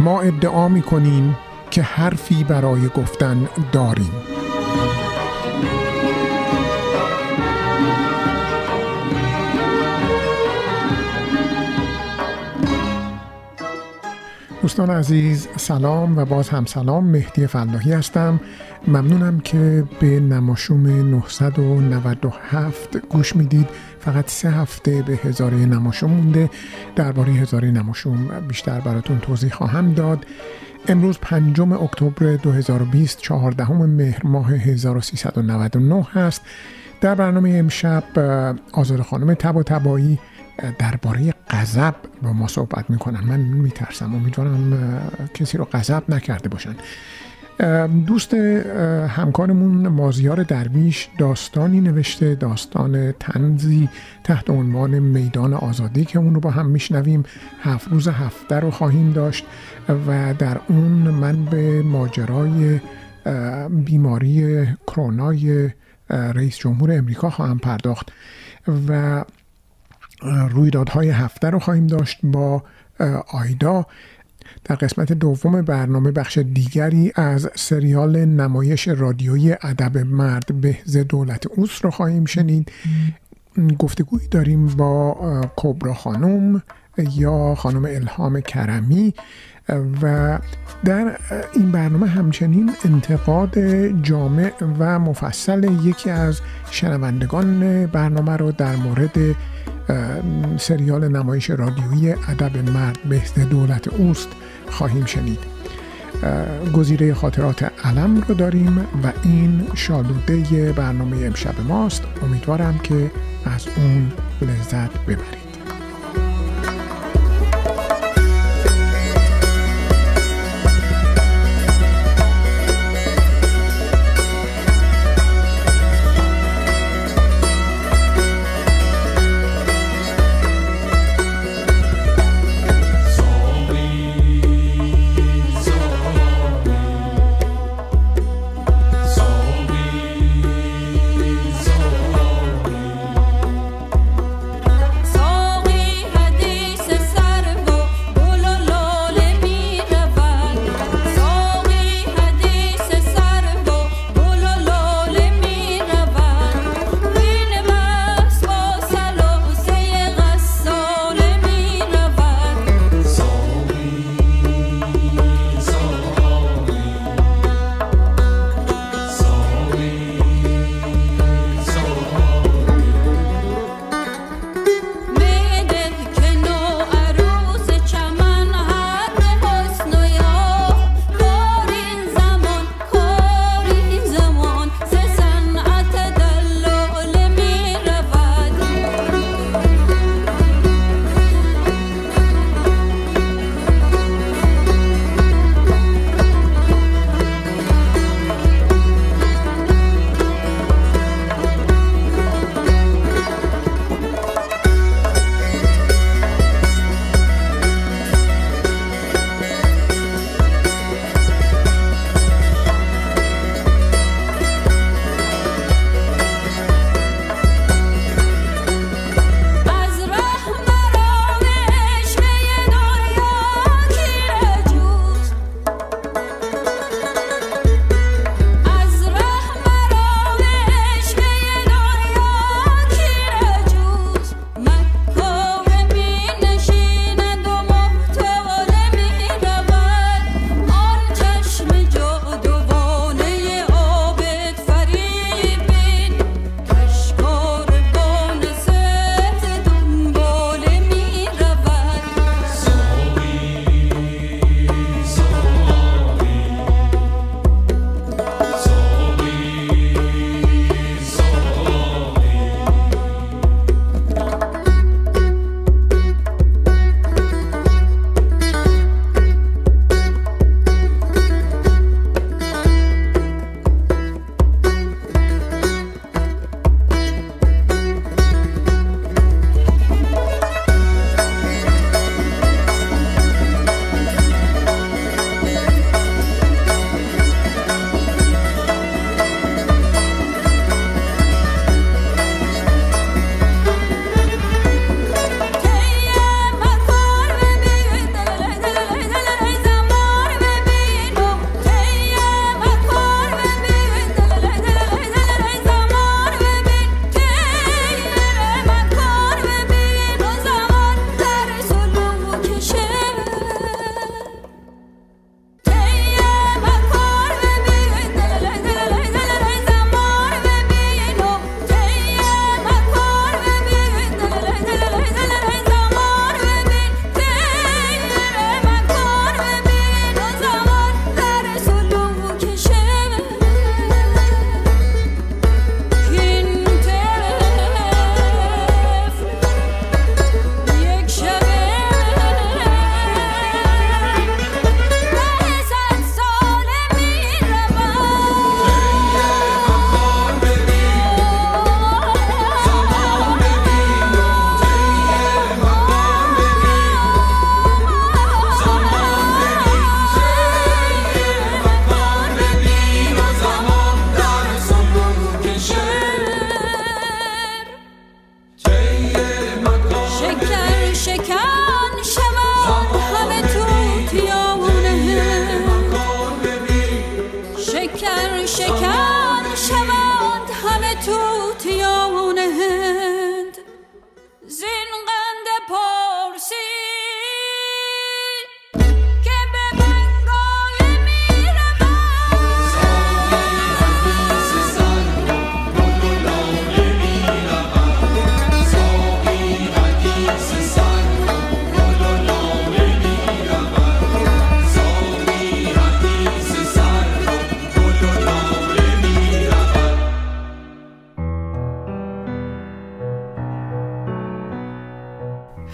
ما ادعا می کنیم که حرفی برای گفتن داریم. دوستان عزیز سلام و باز هم سلام. مهدی فلاحی هستم. ممنونم که به نماشوم 997 گوش می‌دید. فقط سه هفته به هزاره نماشوم مونده. درباره هزاره نماشوم بیشتر براتون توضیح خواهم داد. امروز پنجم اکتبر 2020 چهاردهم مهر ماه 1399 هست. در برنامه امشب آزاد خانم تب و تبایی درباره غضب با ما صحبت می‌کنن. من میترسم. امیدوارم کسی رو غضب نکرده باشن. دوست همکارمون مازیار درویش داستانی نوشته. داستان تنزی تحت عنوان میدان آزادی که اون رو با هم میشنویم. هفت روز هفته رو خواهیم داشت و در اون من به ماجرای بیماری کرونای رئیس جمهور امریکا خواهم پرداخت. و رویدادهای هفته رو خواهیم داشت با آیدا. در قسمت دوم برنامه بخش دیگری از سریال نمایش رادیویی ادب مرد بهز دولت اوس رو خواهیم شنید. گفتگویی داریم با کبرا خانم یا خانم الهام کرمی. و در این برنامه همچنین انتقاد جامع و مفصل یکی از شنوندگان برنامه رو در مورد سریال نمایش رادیویی ادب مرد بهست دولت اوست خواهیم شنید. گزیره خاطرات علم رو داریم و این شالوده برنامه امشب ماست. امیدوارم که از اون لذت ببرید.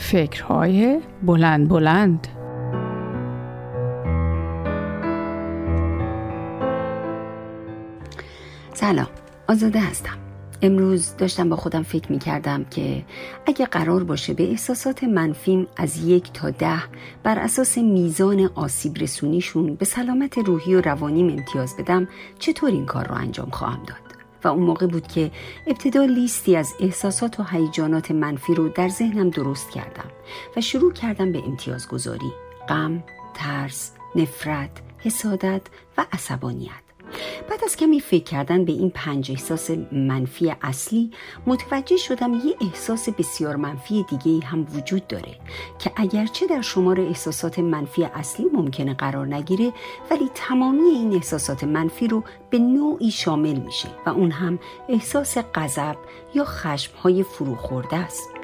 فکرهای بلند بلند. سلام آزاده هستم. امروز داشتم با خودم فکر می کردم که اگه قرار باشه به احساسات منفیم از یک تا ده بر اساس میزان آسیب رسونیشون به سلامت روحی و روانیم امتیاز بدم چطور این کار رو انجام خواهم داد؟ و اون موقع بود که ابتدا لیستی از احساسات و هیجانات منفی رو در ذهنم درست کردم و شروع کردم به امتیاز گذاری غم، ترس، نفرت، حسادت و عصبانیت. بعد از کمی فکر کردن به این پنج احساس منفی اصلی متوجه شدم یه احساس بسیار منفی دیگه هم وجود داره که اگرچه در شمار احساسات منفی اصلی ممکنه قرار نگیره ولی تمامی این احساسات منفی رو به نوعی شامل میشه و اون هم احساس غضب یا خشمهای فروخورده است.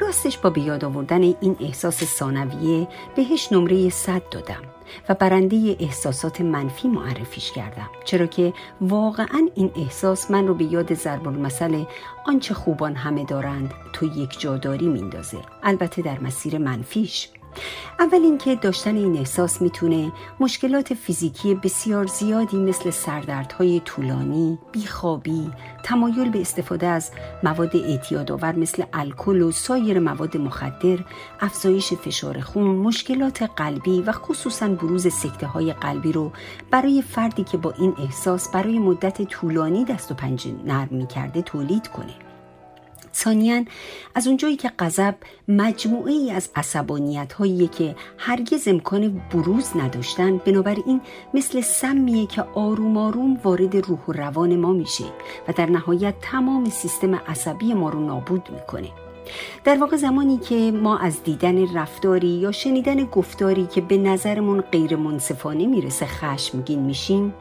راستش با بیاد آوردن این احساس ثانویه بهش نمره صد دادم و برنده احساسات منفی معرفیش کردم چرا که واقعا این احساس من رو به یاد ضرب المثل آنچه خوبان همه دارند تو یک جاداری میندازه البته در مسیر منفیش. اول اینکه داشتن این احساس می‌تونه مشکلات فیزیکی بسیار زیادی مثل سردردهای طولانی، بیخوابی، تمایل به استفاده از مواد اعتیادآور مثل الکل و سایر مواد مخدر، افزایش فشار خون، مشکلات قلبی و خصوصا بروز سکته های قلبی رو برای فردی که با این احساس برای مدت طولانی دست و پنجه نرم می‌کرده تولید کنه. ثانیا از اونجایی که غضب مجموعه ای از عصبانیت هایی که هرگز امکان بروز نداشتن بنابراین مثل سمیه که آروم آروم وارد روح و روان ما میشه و در نهایت تمام سیستم عصبی ما رو نابود می‌کنه. در واقع زمانی که ما از دیدن رفتاری یا شنیدن گفتاری که به نظرمون غیر منصفانه می‌رسه خشمگین میشیم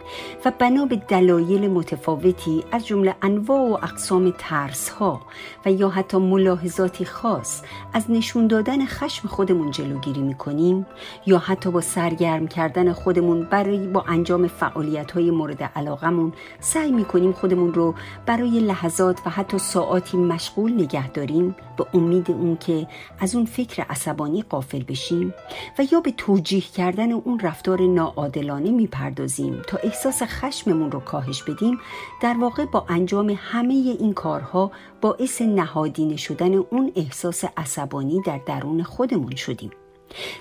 و بنا به دلایل متفاوتی از جمله انواع و اقسام ترس ها و یا حتی ملاحظاتی خاص از نشون دادن خشم خودمون جلوگیری می‌کنیم یا حتی با سرگرم کردن خودمون برای با انجام فعالیت های مورد علاقمون سعی می‌کنیم خودمون رو برای لحظات و حتی ساعاتی مشغول نگه داریم به امید اون که از اون فکر عصبانی قافل بشیم و یا به توجیه کردن اون رفتار ناعادلانه می‌پردازیم تا احساس خشممون رو کاهش بدیم در واقع با انجام همه این کارها باعث نهادینه شدن اون احساس عصبانی در درون خودمون شدیم.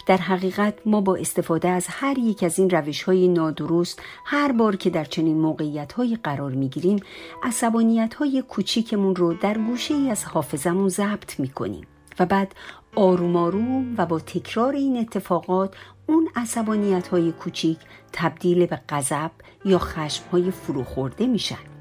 در حقیقت ما با استفاده از هر یک از این روش های نادرست هر بار که در چنین موقعیت های قرار می گیریم عصبانیت های کوچیکمون رو در گوشه ای از حافظمون ضبط می کنیم و بعد آروم آروم و با تکرار این اتفاقات اون عصبانیت های کوچیک تبدیل به غضب یا خشم های فروخورده میشن.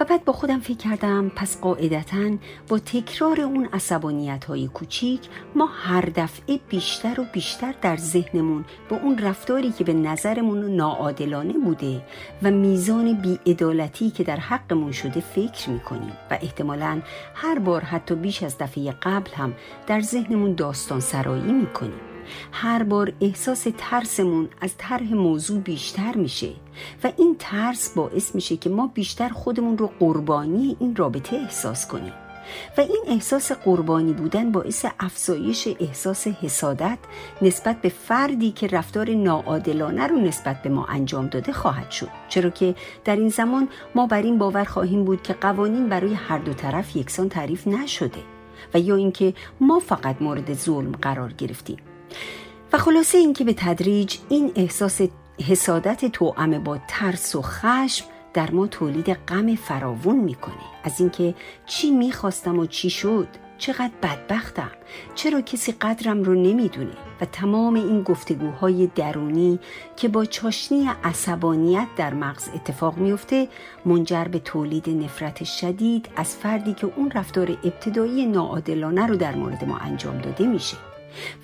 و بعد با خودم فکر کردم پس قاعدتا با تکرار اون عصبانیت های کوچیک ما هر دفعه بیشتر و بیشتر در ذهنمون با اون رفتاری که به نظرمون ناعادلانه بوده و میزان بیعدالتی که در حقمون شده فکر می‌کنیم و احتمالا هر بار حتی بیش از دفعه قبل هم در ذهنمون داستان سرایی می‌کنیم. هر بار احساس ترسمون از طرح موضوع بیشتر میشه و این ترس باعث میشه که ما بیشتر خودمون رو قربانی این رابطه احساس کنیم. و این احساس قربانی بودن باعث افزایش احساس حسادت نسبت به فردی که رفتار ناعادلانه رو نسبت به ما انجام داده خواهد شد. چرا که در این زمان ما بر این باور خواهیم بود که قوانین برای هر دو طرف یکسان تعریف نشده و یا اینکه ما فقط مورد ظلم قرار گرفتیم. و خلاصه اینکه به تدریج این احساس حسادت توأم با ترس و خشم در ما تولید غم فراوون می‌کنه. از اینکه چی می‌خواستم و چی شد چقدر بدبختم چرا کسی قدرم رو نمی‌دونه و تمام این گفتگوهای درونی که با چاشنی عصبانیت در مغز اتفاق میفته منجر به تولید نفرت شدید از فردی که اون رفتار ابتدایی ناعادلانه رو در مورد ما انجام داده میشه.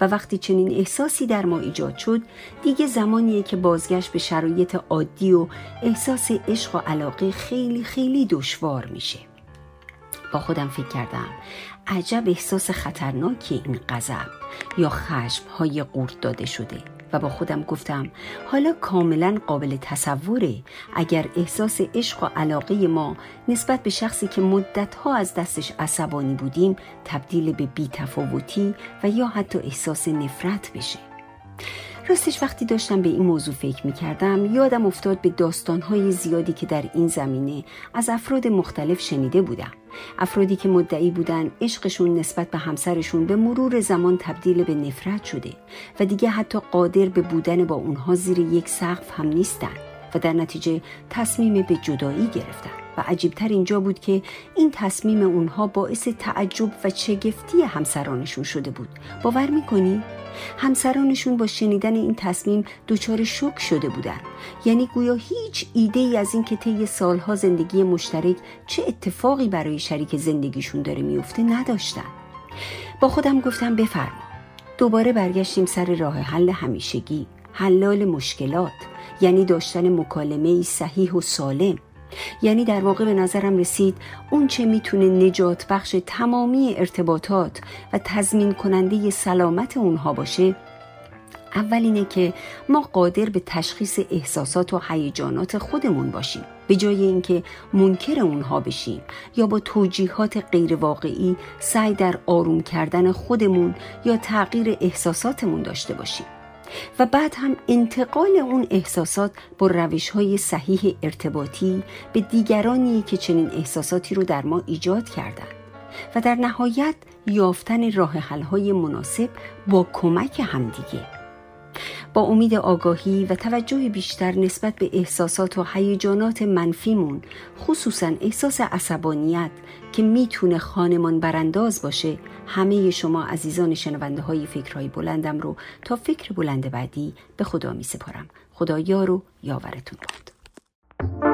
و وقتی چنین احساسی در ما ایجاد شد دیگه زمانیه که بازگشت به شرایط عادی و احساس عشق و علاقه خیلی خیلی دشوار میشه. با خودم فکر کردم عجب احساس خطرناکی این غضب یا خشم های قورت داده شده. و با خودم گفتم حالا کاملا قابل تصوره. اگر احساس عشق و علاقه ما نسبت به شخصی که مدتها از دستش عصبانی بودیم تبدیل به بیتفاوتی و یا حتی احساس نفرت بشه. راستش وقتی داشتم به این موضوع فکر می کردم یادم افتاد به داستانهای زیادی که در این زمینه از افراد مختلف شنیده بودم. افرادی که مدعی بودن عشقشون نسبت به همسرشون به مرور زمان تبدیل به نفرت شده و دیگه حتی قادر به بودن با اونها زیر یک سقف هم نیستن و در نتیجه تصمیم به جدایی گرفتن. و عجیبتر اینجا بود که این تصمیم اونها باعث تعجب و چگفتی همسرانشون شده بود. باور می‌کنی؟ همسرانشون با شنیدن این تصمیم دچار شک شده بودن. یعنی گویا هیچ ایده ای از اینکه طی سالها زندگی مشترک چه اتفاقی برای شریک زندگیشون داره میفته نداشتن. با خودم گفتم بفرما. دوباره برگشتیم سر راه حل همیشگی. حلال مشکلات یعنی داشتن مکالمه صحیح و سالم. یعنی در واقع به نظرم رسید اون چه می‌تونه نجات بخش تمامی ارتباطات و تضمین کننده سلامت اونها باشه اول اینه که ما قادر به تشخیص احساسات و هیجانات خودمون باشیم. به جای اینکه منکر اونها بشیم یا با توجیهات غیرواقعی سعی در آروم کردن خودمون یا تغییر احساساتمون داشته باشیم. و بعد هم انتقال اون احساسات با روش های صحیح ارتباطی به دیگرانی که چنین احساساتی رو در ما ایجاد کردن و در نهایت یافتن راه های مناسب با کمک همدیگه. با امید آگاهی و توجه بیشتر نسبت به احساسات و هیجانات منفیمون خصوصا احساس عصبانیت که می‌تونه خانمان برانداز باشه همه شما عزیزان شنونده های فکرهای بلندم رو تا فکر بلند بعدی به خدا می سپارم خدا یار و یاورتون باد.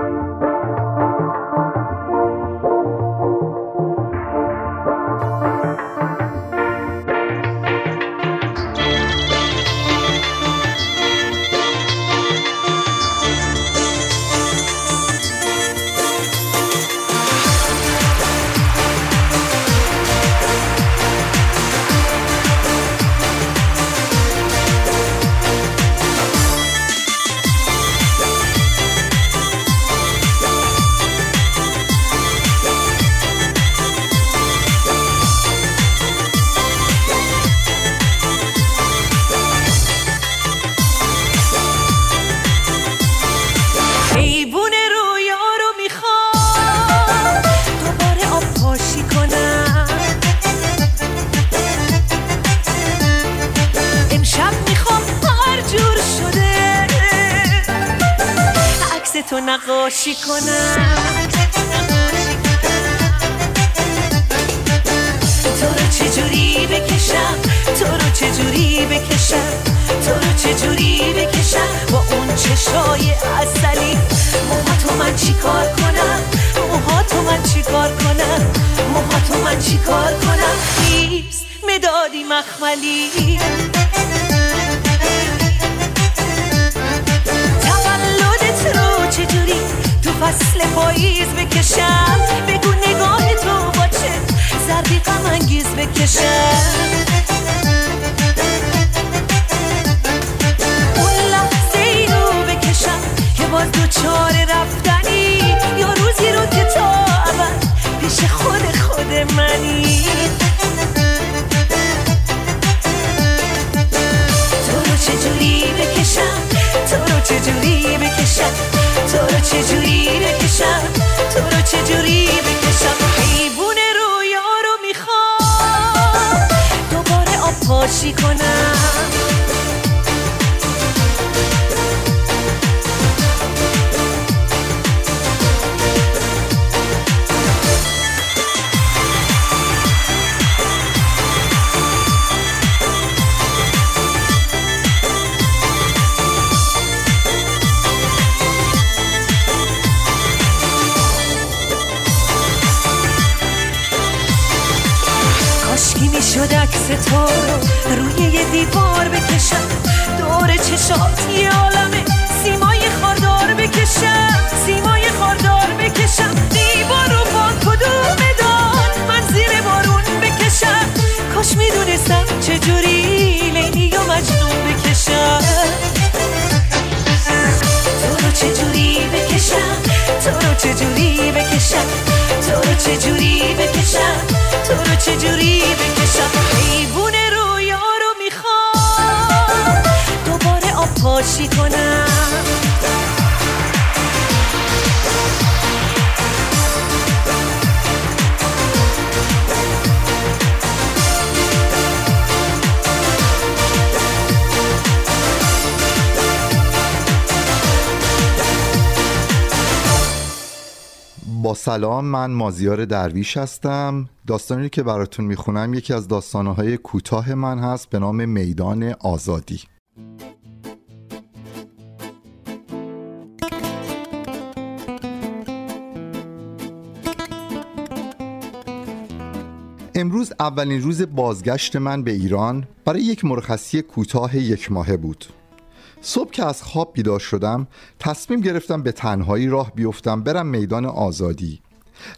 مازیار درویش هستم. داستانی که براتون می‌خونم یکی از داستانهای کوتاه من هست به نام میدان آزادی. امروز اولین روز بازگشت من به ایران برای یک مرخصی کوتاه یک ماهه بود. صبح که از خواب بیدار شدم تصمیم گرفتم به تنهایی راه بیفتم برم میدان آزادی.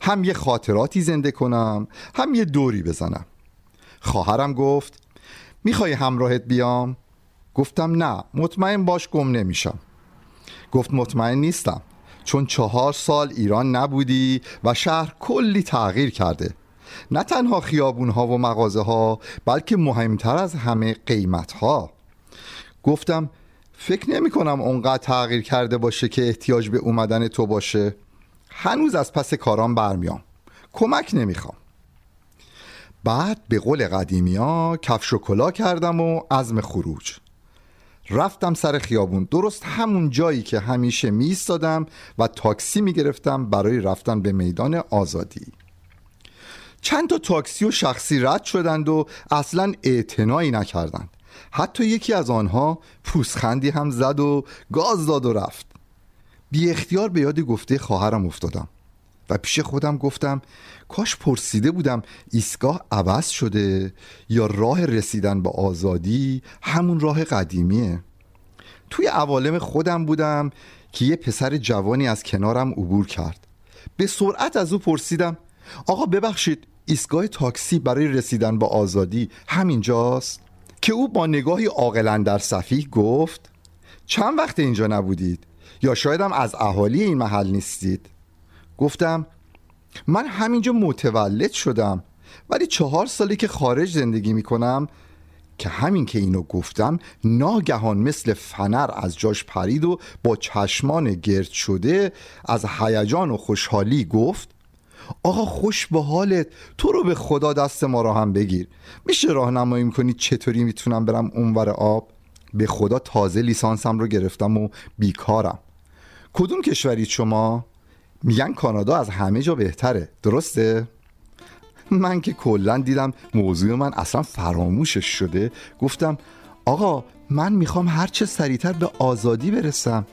هم یه خاطراتی زنده کنم هم یه دوری بزنم. خواهرم گفت می‌خوای همراهت بیام؟ گفتم نه مطمئن باش گم نمیشم. گفت مطمئن نیستم چون چهار سال ایران نبودی و شهر کلی تغییر کرده. نه تنها خیابون ها و مغازه ها بلکه مهمتر از همه قیمت ها گفتم فکر نمی کنم اونقدر تغییر کرده باشه که احتیاج به اومدن تو باشه. هنوز از پس کارام برمیام. کمک نمی‌خوام. بعد به قول قدیمی ها کفش و کلا کردم و عزم خروج. رفتم سر خیابون. درست همون جایی که همیشه می و تاکسی می گرفتم برای رفتن به میدان آزادی. چند تا تاکسی و شخصی رد شدند و اصلا اعتنایی نکردند. حتی یکی از آنها پوسخندی هم زد و گاز داد و رفت. بی اختیار به یاد گفته خواهرم افتادم. و پیش خودم گفتم کاش پرسیده بودم ایستگاه عوض شده یا راه رسیدن به آزادی همون راه قدیمیه. توی عوالم خودم بودم که یه پسر جوانی از کنارم عبور کرد. به سرعت از او پرسیدم آقا ببخشید ایستگاه تاکسی برای رسیدن به آزادی همینجاست؟ که او با نگاهی عاقلا در صفیح گفت چند وقت اینجا نبودید؟ یا شایدم از اهالی این محل نیستید؟ گفتم من همینجا متولد شدم ولی چهار سالی که خارج زندگی می کنم که همین که اینو گفتم ناگهان مثل فنر از جاش پرید و با چشمان گرد شده از هیجان و خوشحالی گفت آقا خوش به حالت تو رو به خدا دست ما را هم بگیر. میشه راهنمایی می‌کنی؟ چطوری می‌تونم برم اونور آب؟ به خدا تازه لیسانسم رو گرفتم و بیکارم. کدوم کشورید شما میگن کانادا از همه جا بهتره؟ درسته؟ من که کلا دیدم موضوع من اصلا فراموشش شده. گفتم آقا من می‌خوام هرچه سریعتر به آزادی برسم.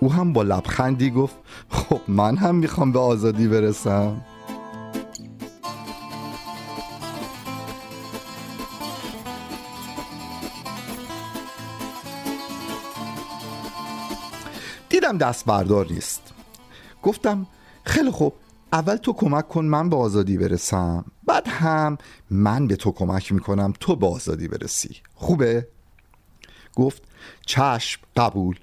او هم با لبخندی گفت خب من هم می‌خوام به آزادی برسم. دیدم دست بردار نیست. گفتم خیلی خوب اول تو کمک کن من به آزادی برسم. بعد هم من به تو کمک می‌کنم تو به آزادی برسی. خوبه؟ گفت چشم قبول.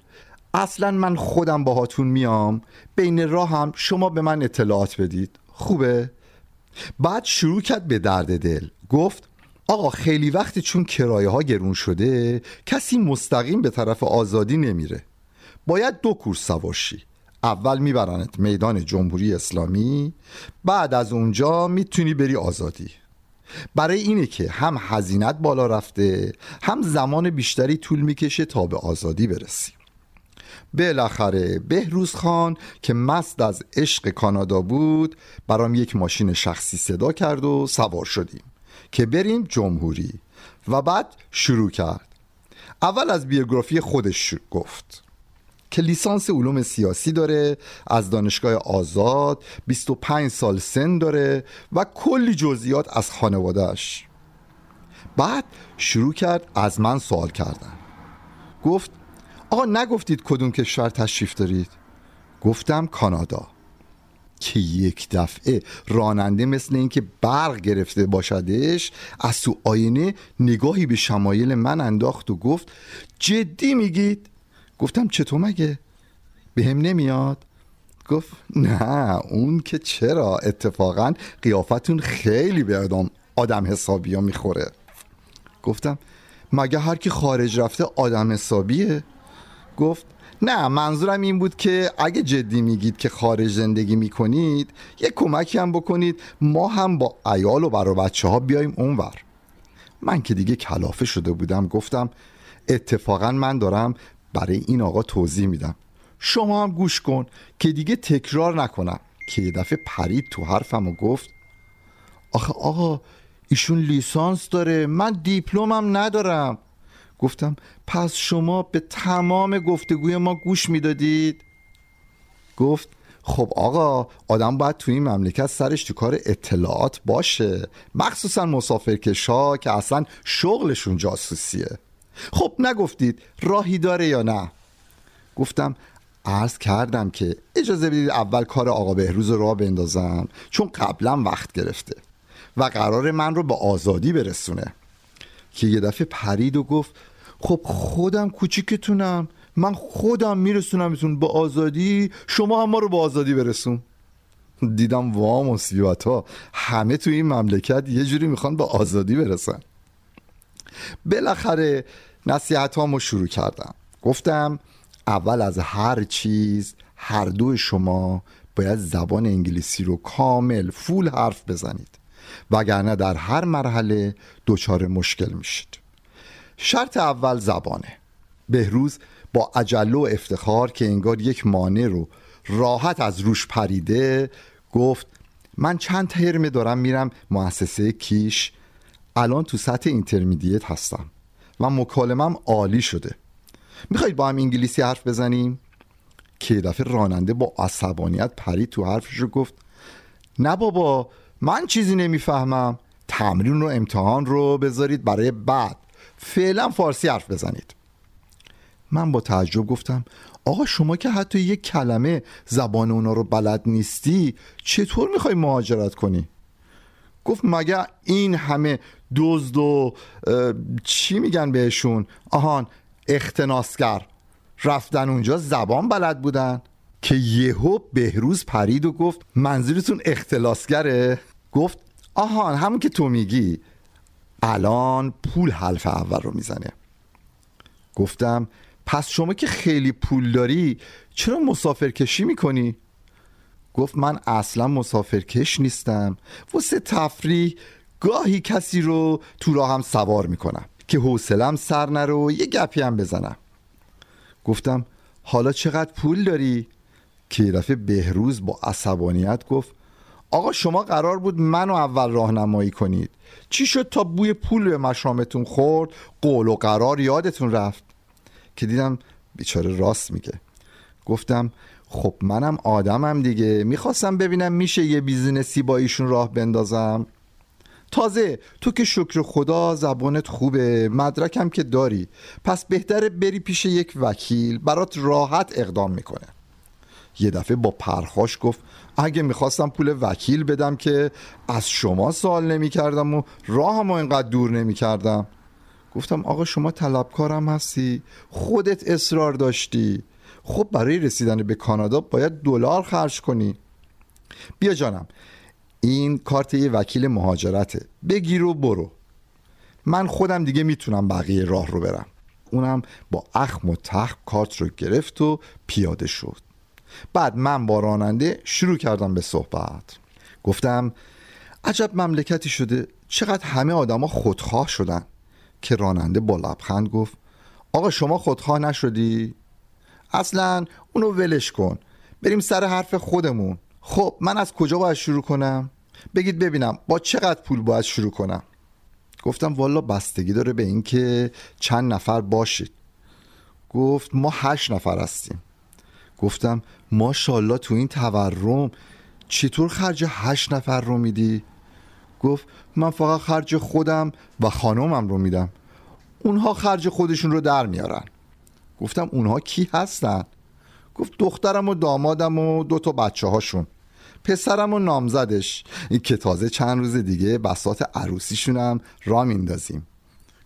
اصلا من خودم باهاتون میام. بین راه هم شما به من اطلاعات بدید. خوبه؟ بعد شروع کرد به درد دل. گفت آقا خیلی وقتی چون کرایه ها گرون شده کسی مستقیم به طرف آزادی نمیره. باید دو کورس سوارشی. اول میبرنت میدان جمهوری اسلامی بعد از اونجا می‌تونی بری آزادی. برای اینه که هم هزینت بالا رفته هم زمان بیشتری طول می‌کشه تا به آزادی برسی. بالاخره بهروز خان که مست از عشق کانادا بود برام یک ماشین شخصی صدا کرد و سوار شدیم که بریم جمهوری. و بعد شروع کرد. اول از بیوگرافی خودش گفت. که لیسانس علوم سیاسی داره از دانشگاه آزاد 25 سال سن داره و کلی جزئیات از خانوادهش بعد شروع کرد از من سوال کردن. گفت آقا نگفتید کدوم کشور تشریف دارید؟ گفتم کانادا. که یک دفعه راننده مثل اینکه برق گرفته باشدش از تو آینه نگاهی به شمایل من انداخت و گفت جدی میگید؟ گفتم چطور مگه؟ به هم نمیاد. گفت نه اون که چرا؟ اتفاقا قیافتون خیلی به آدم, آدم حسابی ها می‌خوره. گفتم مگه هر کی خارج رفته آدم حسابیه؟ گفت نه منظورم این بود که اگه جدی میگید که خارج زندگی می‌کنید یه کمکی هم بکنید ما هم با ایال و برا بچه ها بیایم اونور. من که دیگه کلافه شده بودم گفتم اتفاقا من دارم برای این آقا توضیح میدم. شما هم گوش کن که دیگه تکرار نکنم که یه دفعه پرید تو حرفم و گفت آخه آقا ایشون لیسانس داره من دیپلمم ندارم. گفتم پس شما به تمام گفتگوی ما گوش می‌دادید؟ گفت خب آقا آدم باید توی این مملکت سرش تو کار اطلاعات باشه. مخصوصا مسافرکشا که اصلا شغلشون جاسوسیه. خب نگفتید راهی داره یا نه؟ گفتم عرض کردم که اجازه بدید اول کار آقا بهروز رو را بندازم چون قبلا وقت گرفته و قرار من رو به آزادی برسونه. که یه دفعه پرید و گفت خب خودم کوچیکتونم من خودم میرسونمتون به آزادی شما هم ما رو به آزادی برسون. دیدم وا مصیبت ها همه تو این مملکت یه جوری می‌خوان به آزادی برسن. بالاخره نصیحت هامو شروع کردم. گفتم اول از هر چیز هر دو شما باید زبان انگلیسی رو کامل فول حرف بزنید. وگرنه در هر مرحله دچار مشکل میشید. شرط اول زبانه. بهروز با عجله و افتخار که انگار یک مانع رو راحت از روش پریده گفت من چند ترمه دارم میرم مؤسسه کیش الان تو سطح اینترمیدیت هستم و مکالمم عالی شده. می‌خواید با هم انگلیسی حرف بزنیم؟ که دفعه راننده با عصبانیت پرید تو حرفش رو گفت نه بابا من چیزی نمی‌فهمم. تمرین رو امتحان رو بذارید برای بعد. فعلا فارسی حرف بزنید. من با تعجب گفتم آقا شما که حتی یک کلمه زبان اونا رو بلد نیستی چطور می‌خوای مهاجرت کنی؟ گفت مگه این همه دزد و چی میگن بهشون؟ آهان اختناسگر رفتن اونجا زبان بلد بودن. که یهو بهروز پرید و گفت منظورتون اختلاسگره؟ گفت آهان همون که تو میگی. الان پول حلف اول رو می‌زنه. گفتم پس شما که خیلی پول داری چرا مسافرکشی می‌کنی؟ گفت من اصلا مسافرکش نیستم. واسه تفریح گاهی کسی رو تو راه هم سوار می‌کنم که حوصلم سر نره و یه گپی هم بزنم. گفتم حالا چقدر پول داری؟ که بهروز با عصبانیت گفت آقا شما قرار بود منو اول راهنمایی کنید. چی شد تا بوی پول به مشامتون خورد؟ قول و قرار یادتون رفت؟ که دیدم بیچاره راست میگه. گفتم خب منم آدمم دیگه می‌خواستم ببینم میشه یه بیزینسی با ایشون راه بندازم؟ تازه تو که شکر خدا زبانت خوبه مدرکم که داری. پس بهتره بری پیش یک وکیل برات راحت اقدام می‌کنه. یه دفعه با پرخاش گفت اگه می‌خواستم پول وکیل بدم که از شما سوال نمی‌کردم و راهم اینقدر دور نمی‌کردم. گفتم آقا شما طلبکارم هستی خودت اصرار داشتی. خب برای رسیدن به کانادا باید دلار خرج کنی. بیا جانم این کارت یه وکیل مهاجرته. بگیر و برو. من خودم دیگه می‌تونم بقیه راه رو برم. اونم با اخم و تخم کارت رو گرفت و پیاده شد. بعد من با راننده شروع کردم به صحبت. گفتم عجب مملکتی شده. چقدر همه آدما خودخواه شدن. که راننده با لبخند گفت آقا شما خودخواه نشدی؟ اصلا اونو ولش کن. بریم سر حرف خودمون. خب من از کجا باید شروع کنم؟ بگید ببینم با چقدر پول باید شروع کنم؟ گفتم والا بستگی داره به اینکه چند نفر باشید گفت ما هشت نفر هستیم گفتم ماشاءالله تو این تورم چطور خرج هشت نفر رو میدی؟ گفت من فقط خرج خودم و خانومم رو میدم اونها خرج خودشون رو در میارن گفتم اونها کی هستن؟ گفت دخترم و دامادم و دو تا بچه هاشون پسرم و نامزدش. که تازه چند روز دیگه بسات عروسیشونم را میندازیم.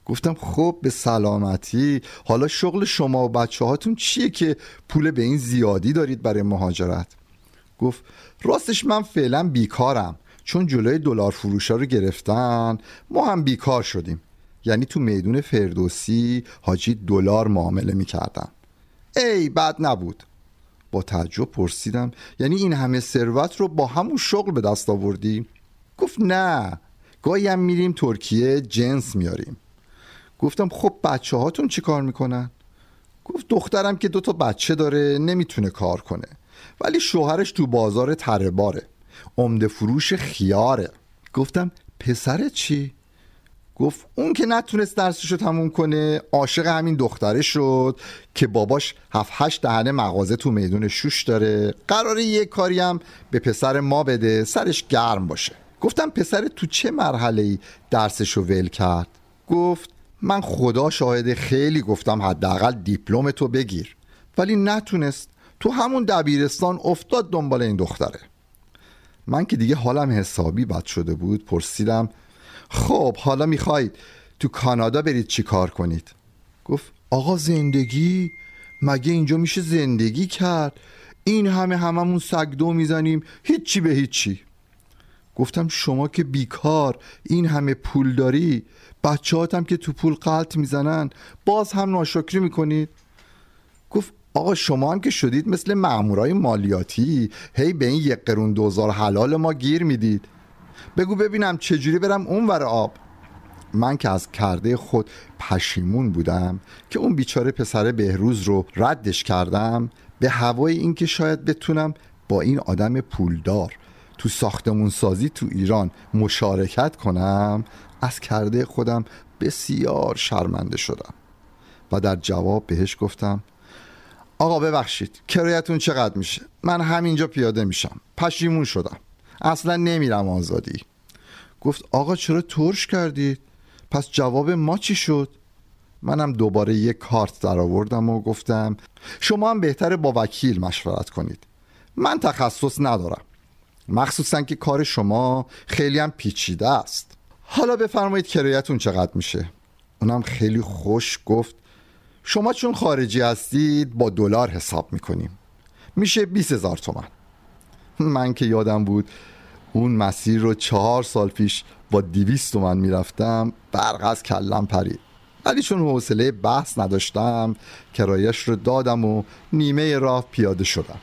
گفتم خب به سلامتی. حالا شغل شما و بچه هاتون چیه که پول به این زیادی دارید برای مهاجرت؟ گفت راستش من فعلا بیکارم. چون جلوی دلار فروشا رو گرفتن ما هم بیکار شدیم. یعنی تو میدون فردوسی حاجی دلار معامله می‌کردن. ای بد نبود. با تعجب پرسیدم یعنی این همه ثروت رو با همون شغل به دست آوردی؟ گفت نه گاهی هم میریم ترکیه جنس میاریم گفتم خب بچه هاتون چی کار می‌کنن؟ گفت دخترم که دوتا بچه داره نمی‌تونه کار کنه. ولی شوهرش تو بازار ترباره عمده فروش خیاره. گفتم پسر چی؟ گفت اون که نتونست درسش رو تموم کنه عاشق همین دختره شد که باباش هفت هشت دهنه مغازه تو میدون شوش داره. قراره یه کاری هم به پسر ما بده سرش گرم باشه. گفتم پسر تو چه مرحله ای درسش رو ول کرد؟ گفت من خدا شاهده خیلی گفتم حداقل دیپلم تو بگیر. ولی نتونست. تو همون دبیرستان افتاد دنبال این دختره. من که دیگه حالم حسابی بد شده بود پرسیدم خب حالا می‌خواید تو کانادا برید چی کار کنید؟ گفت آقا زندگی؟ مگه اینجا میشه زندگی کرد؟ این همه هممون سگدو می‌زنیم. هیچی به هیچی. گفتم شما که بیکار این همه پول داری؟ بچه هم که تو پول قلط می‌زنن باز هم ناشکری می‌کنید؟ گفت آقا شما هم که شدید مثل مامورای مالیاتی هی به این یک قرون دوزار حلال ما گیر می‌دید. بگو ببینم چجوری برم اون ور آب. من که از کرده خود پشیمون بودم که اون بیچاره پسر بهروز رو ردش کردم به هوای اینکه شاید بتونم با این آدم پولدار تو ساختمون سازی تو ایران مشارکت کنم از کرده خودم بسیار شرمنده شدم. و در جواب بهش گفتم آقا ببخشید کرایتون چقدر میشه؟ من همینجا پیاده میشم. پشیمون شدم. اصلا نمیرم آزادی. گفت آقا چرا ترش کردید؟ پس جواب ما چی شد؟ منم دوباره یک کارت در آوردم و گفتم شما هم بهتره با وکیل مشورت کنید. من تخصص ندارم. مخصوصا که کار شما خیلی هم پیچیده است. حالا بفرمایید کرایتون چقدر میشه؟ اونم خیلی خوش گفت شما چون خارجی هستید با دلار حساب می‌کنیم. میشه 20 هزار تومن من که یادم بود اون مسیر رو چهار سال پیش با دیویست تومن می‌رفتم برق از کلم پرید. ولی چون حوصله بحث نداشتم کرایش رو دادم و نیمه راه پیاده شدم.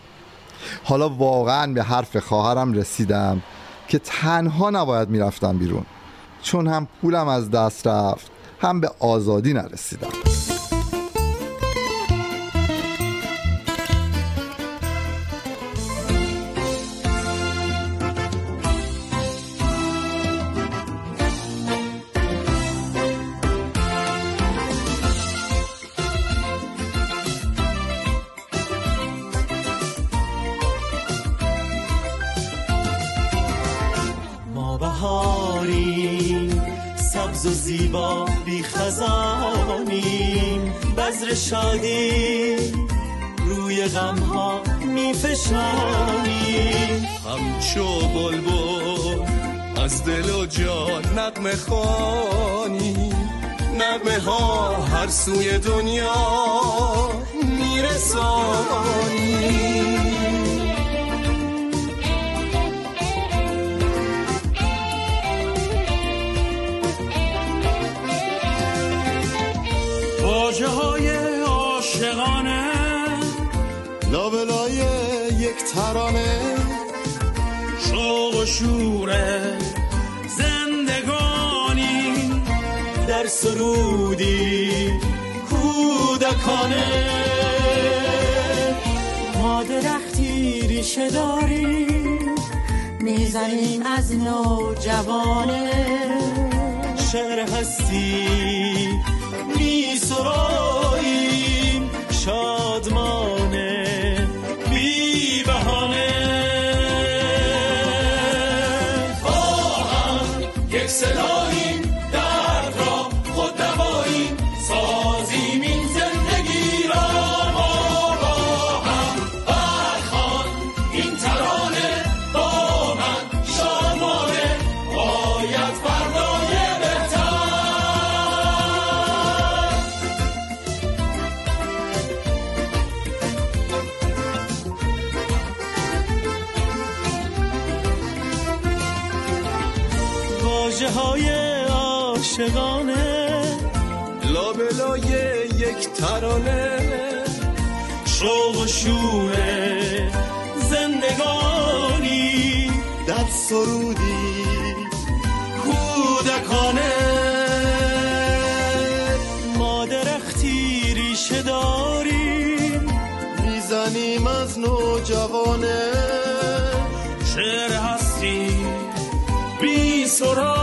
حالا واقعا به حرف خواهرم رسیدم که تنها نباید می‌رفتم بیرون. چون هم پولم از دست رفت هم به آزادی نرسیدم. شادی روی غم ها می فشانیم همچو بلبل از دل و جان نقمه خوانی. نقمه ها هر سوی دنیا میرسانی. واجه های شوره زندگانی در سرودی کودکانه. ما درختی ریشه داریم می‌زنیم از نو جوانه شعر هستی می سراییم. یک شوره زندگانی در سرودی کودکانه. ما درختی ریشه داریم؟ می‌زنیم از نوجوانه. شعر هستی بی سرایی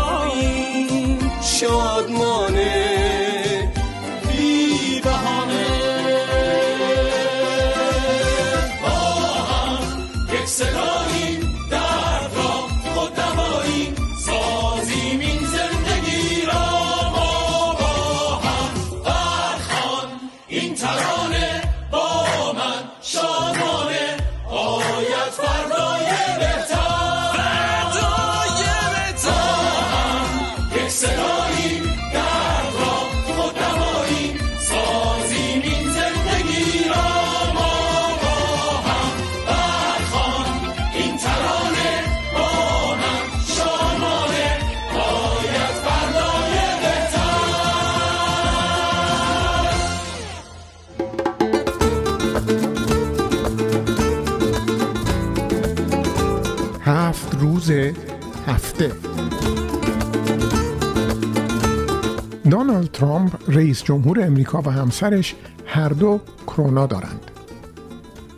ترامپ رئیس جمهور امریکا و همسرش هر دو کرونا دارند.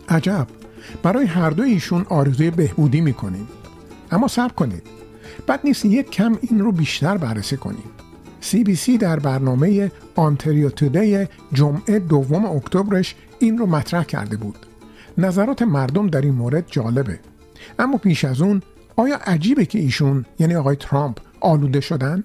عجب. برای هر دو ایشون آرزوی بهبودی می‌کنیم. اما صبر کنید. بد نیست یک کم این رو بیشتر بررسی کنیم. سی بی سی در برنامه آنتریو تودی جمعه دوم اکتبرش این رو مطرح کرده بود. نظرات مردم در این مورد جالبه. اما پیش از اون آیا عجیبه که ایشون یعنی آقای ترامپ آلوده شدن؟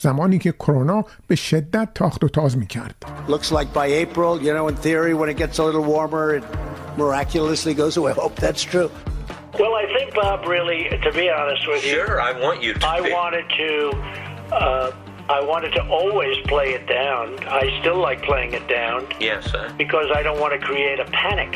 زمانی که کرونا به شدت تاخت و تاز می کرد Looks like by April, you know, in theory, when it gets a little warmer, it miraculously goes away. I hope that's true. Well, I think Bob really, to be honest with you, Sure, I want you to I be. wanted to, uh, I wanted to always play it down. I still like playing it down Yes, sir. because I don't want to create a panic.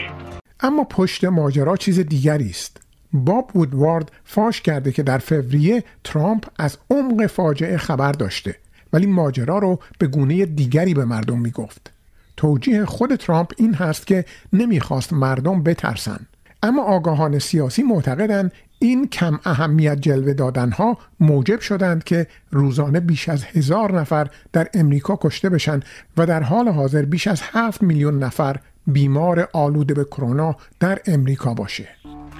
اما پشت ماجرا چیز دیگری است باب وودوارد فاش کرده که در فوریه ترامپ از عمق فاجعه خبر داشته ولی ماجرا رو به گونه دیگری به مردم می‌گفت. توجیه خود ترامپ این هست که نمی‌خواست مردم بترسن. اما آگاهان سیاسی معتقدند این کم اهمیت جلوه دادنها موجب شدند که روزانه بیش از هزار نفر در امریکا کشته بشن و در حال حاضر بیش از هفت میلیون نفر بیمار آلوده به کرونا در امریکا باشه.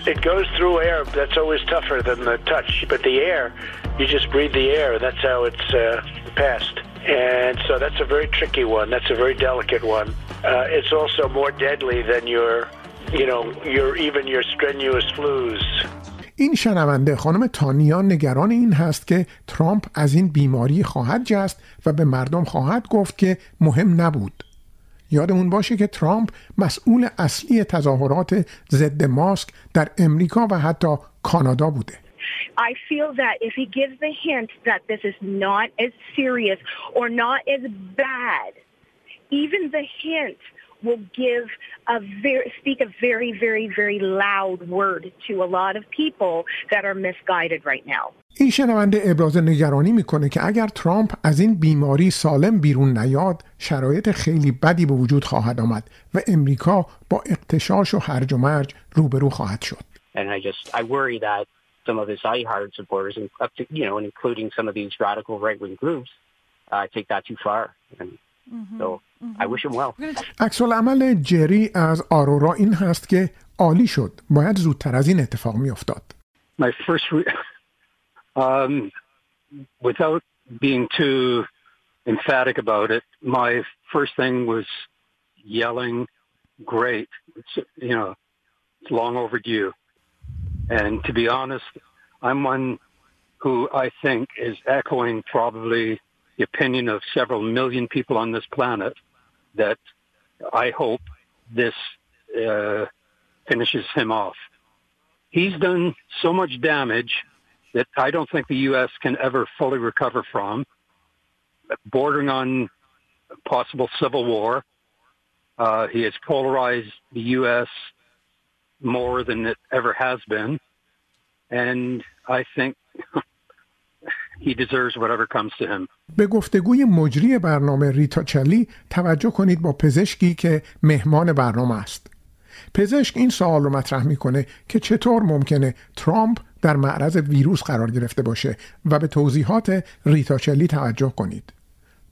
It goes through air. That's always tougher than the touch. But the air, you just breathe the air. That's how it's uh, passed. And so that's a very tricky one. That's a very delicate one. Uh, it's also more deadly than your, you know, your even your strenuous flus. این شنونده خانم تانیا نگران این هست که ترامپ از این بیماری خواهد جست و به مردم خواهد گفت که مهم نبود یادمون باشه که ترامپ مسئول اصلی تظاهرات ضد ماسک در امریکا و حتی کانادا بوده I feel that if he gives the hint that this is not as serious or not as bad, even the hint will give a very speak a very, very, very loud word to a lot of people that are misguided right now. این شنونده ابراز نگرانی میکنه که اگر ترامپ از این بیماری سالم بیرون نیاد شرایط خیلی بدی به وجود خواهد آمد و امریکا با اقتشاش و هرج و مرج روبرو خواهد شد And I just I worry that some of his diehard supporters, and up to you know, and including some of these radical right wing groups, uh, take that too far. And so I wish him well. عکس عمل جری از آرورا این هست که عالی شد باید زودتر از این اتفاق میافتاد my first, re- um, without being too emphatic about it, my first thing was yelling, "Great!" It's, you know, it's long overdue. And to be honest, I'm one who I think is echoing probably the opinion of several million people on this planet that I hope this uh, finishes him off. He's done so much damage that I don't think the U.S. can ever fully recover from, bordering on possible civil war. Uh, he has polarized the U.S. more than it ever has been. And I think he deserves whatever comes to him. به گفتگوی مجری برنامه ریتا چلی توجه کنید با پزشکی که مهمان برنامه است. پزشک این سوال رو مطرح می‌کنه که چطور ممکنه ترامپ در معرض ویروس قرار گرفته باشه و به توضیحات ریتا چلی توجه کنید.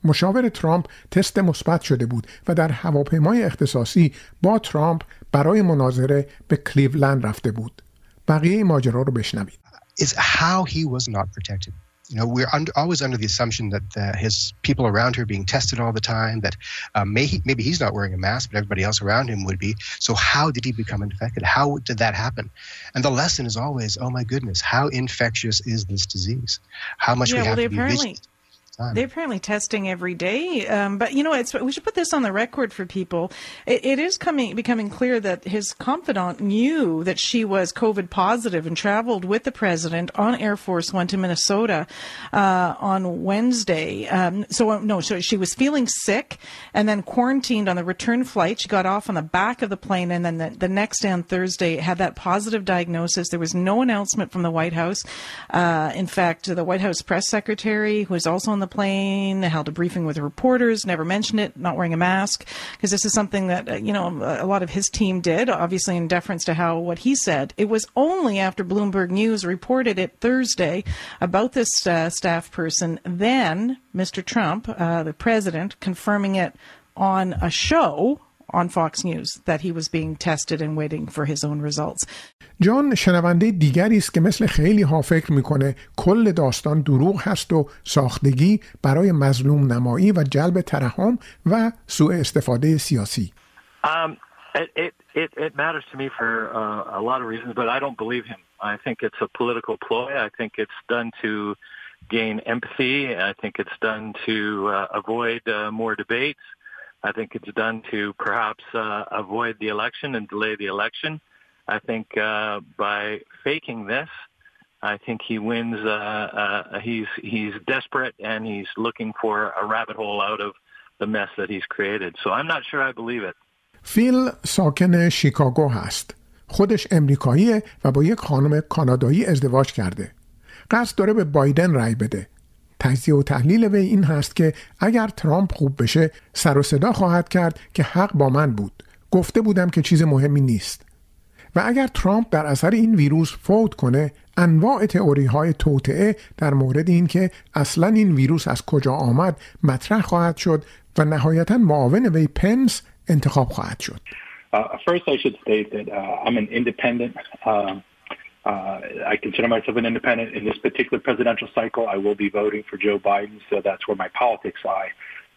مشاور ترامپ تست مثبت شده بود و در هواپیمای اختصاصی با ترامپ برای مناظره به کلیولند رفته بود. بقیه ماجرا رو بشنوید. is how he was not protected. You know, we're under, always under the assumption that uh, his people around here are being tested all the time. That uh, may he, maybe he's not wearing a mask, but everybody else around him would be. So how did he become infected? How did that happen? And the lesson is always, oh my goodness, how infectious is this disease? How much yeah, we have well, to be apparently, vigilant. They're apparently testing every day, um, but you know, it's we should put this on the record for people. It, it is coming becoming clear that his confidant knew that she was COVID positive and traveled with the president on Air Force One to Minnesota uh, on Wednesday. Um, so uh, no, so she was feeling sick and then quarantined on the return flight. She got off on the back of the plane, and then the, the next day on Thursday had that positive diagnosis. There was no announcement from the White House. Uh, in fact, the White House press secretary, who was also on the plane, held a briefing with reporters, never mentioned it, not wearing a mask, because this is something that, uh, you know, a lot of his team did, obviously in deference to how what he said. It was only after Bloomberg News reported it Thursday about this uh, staff person, then Mr. Trump, uh, the president, confirming it on a show on Fox News that he was being tested and waiting for his own results. جان شنونده دیگری است که مثل خیلی ها فکر میکنه کل داستان دروغ هست و ساختگی برای مظلوم نمایی و جلب ترحم و سوء استفاده سیاسی. Um, it, it, it, it matters to me for uh, a lot of reasons, but I don't believe him. I think it's a political ploy. I think it's done to gain empathy. I think it's done to uh, avoid uh, more debates. I think it's done to perhaps uh, avoid the election and delay the election. I think uh, by faking this, I think he wins. Uh, uh, he's he's desperate and he's looking for a rabbit hole out of the mess that he's created. So I'm not sure I believe it. فیل ساکن شیکاگو هست. خودش امریکاییه و با یک خانم کانادایی ازدواج کرده. قصد داره به بایدن رأی بده. تجزیه و تحلیل وی این هست که اگر ترامپ خوب بشه سر و صدا خواهد کرد که حق با من بود. گفته بودم که چیز مهمی نیست. و اگر ترامپ در اثر این ویروس فوت کنه انواع تئوری های توطعه در مورد این که اصلا این ویروس از کجا آمد مطرح خواهد شد و نهایتا معاون وی پنس انتخاب خواهد شد. Uh, first, I should state that uh, I'm an independent. Um, uh, I consider myself an independent in this particular presidential cycle. I will be voting for Joe Biden, so that's where my politics lie.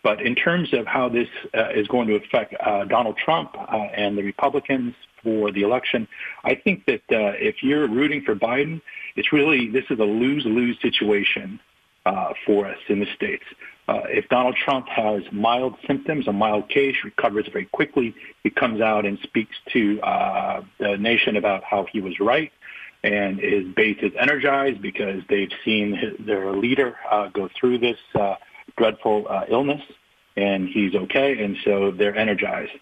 But in terms of how this uh, is going to affect uh, Donald Trump uh, and the Republicans for the election, I think that uh, if you're rooting for Biden, it's really this is a lose-lose situation uh, for us in the states. Uh, if Donald Trump has mild symptoms, a mild case, recovers very quickly, he comes out and speaks to uh, the nation about how he was right, and his base is energized because they've seen his, their leader uh, go through this uh, dreadful uh, illness, and he's okay, and so they're energized.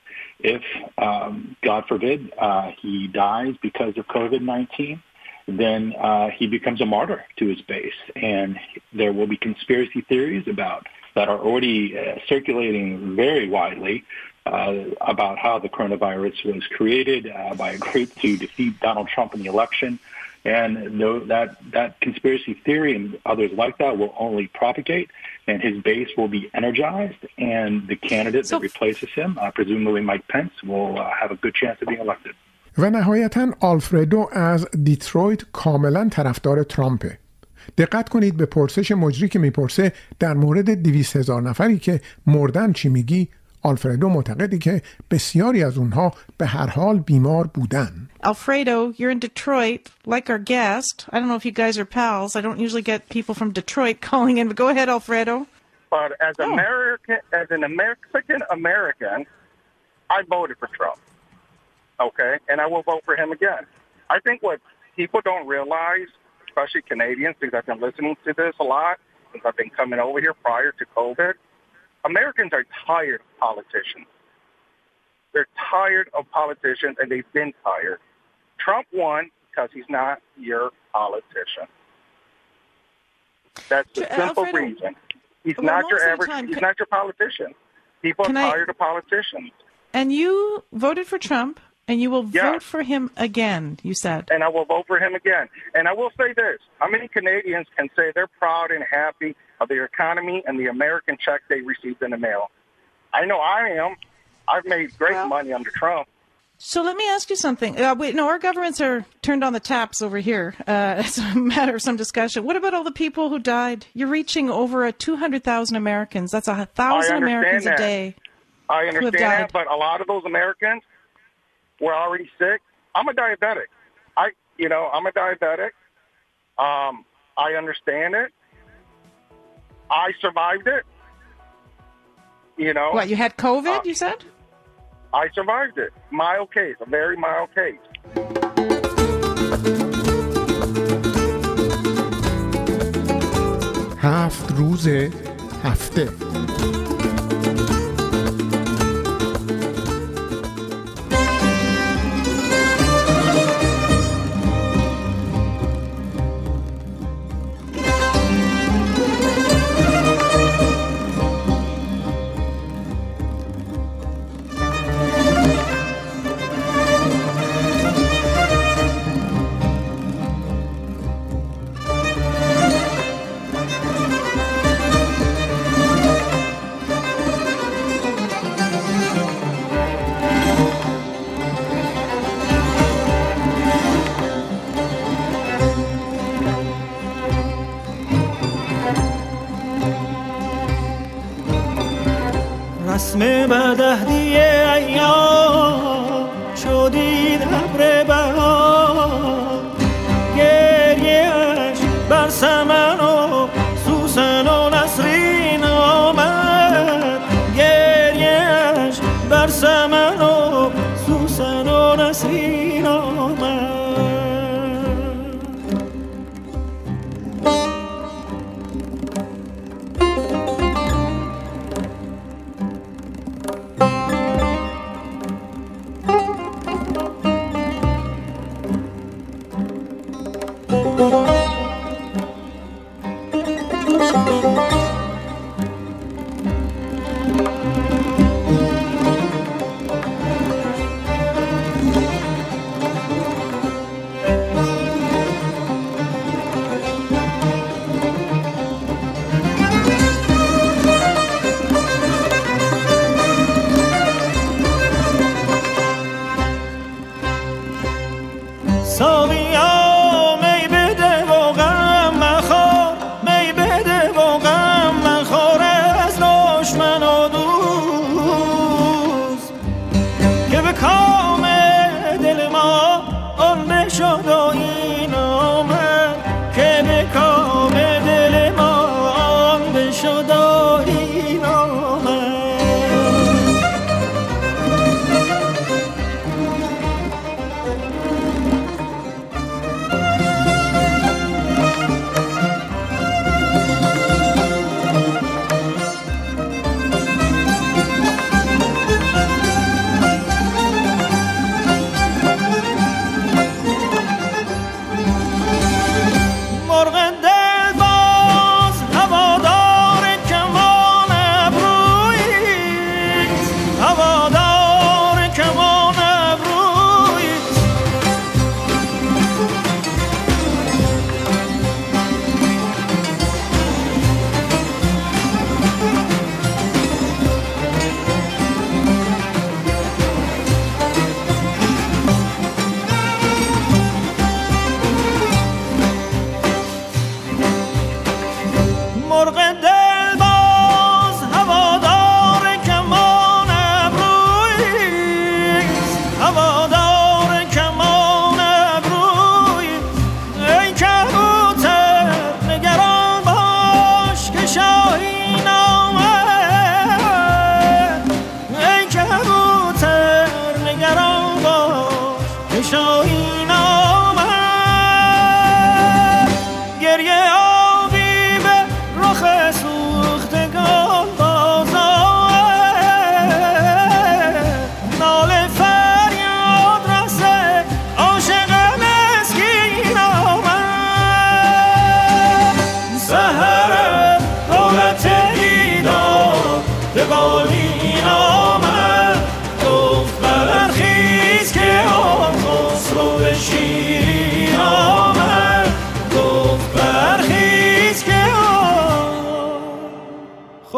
If, um, God forbid, uh, he dies because of COVID-19, then uh, he becomes a martyr to his base, and there will be conspiracy theories about that are already uh, circulating very widely about how the coronavirus was created uh, by a group to defeat Donald Trump in the election. And no, that, that conspiracy theory and others like that will only propagate, and his base will be energized, and the candidate that replaces him, uh, presumably Mike Pence, will uh, have a good chance of being elected. و نهایتا آلفردو از دیترویت کاملا طرفدار ترامپه. دقت کنید به پرسش مجری که میپرسه در مورد دویست هزار نفری که مردن چی میگی آلفردو معتقدی که بسیاری از اونها به هر حال بیمار بودن Alfredo, you're in Detroit, like our guest. I don't know if you guys are pals. I don't usually get people from Detroit calling in, but go ahead, Alfredo. But as American, as an Mexican American, I voted for Trump. Okay, and I will vote for him again. I think what people don't realize, especially Canadians, because I've been listening to this a lot since I've been coming over here prior to COVID. Americans are tired of politicians. They're tired of politicians, and they've been tired. Trump won because he's not your politician. That's the Sure, uh, simple reason. He's well, not your average. time, he's can- not your politician. People are I- tired of politicians, And you voted for Trump, and you will Yeah. vote for him again. You said. and I will vote for him again. And I will say this: How many Canadians can say they're proud and happy of their economy and the American check they received in the mail? I know I am. I've made great money under Trump. So let me ask you something. Uh, we, no, our governments are turned on the taps over here. Uh, it's a matter of some discussion. What about all the people who died? You're reaching over a 200,000 Americans. That's a thousand Americans that. a day. I understand that, but a lot of those Americans were already sick. I'm a diabetic. I, you know, I'm a diabetic. Um, I understand it. I survived it. You know, What, you had COVID, Uh, you said? I survived it. Mild case, a very mild case. هفت روز هفته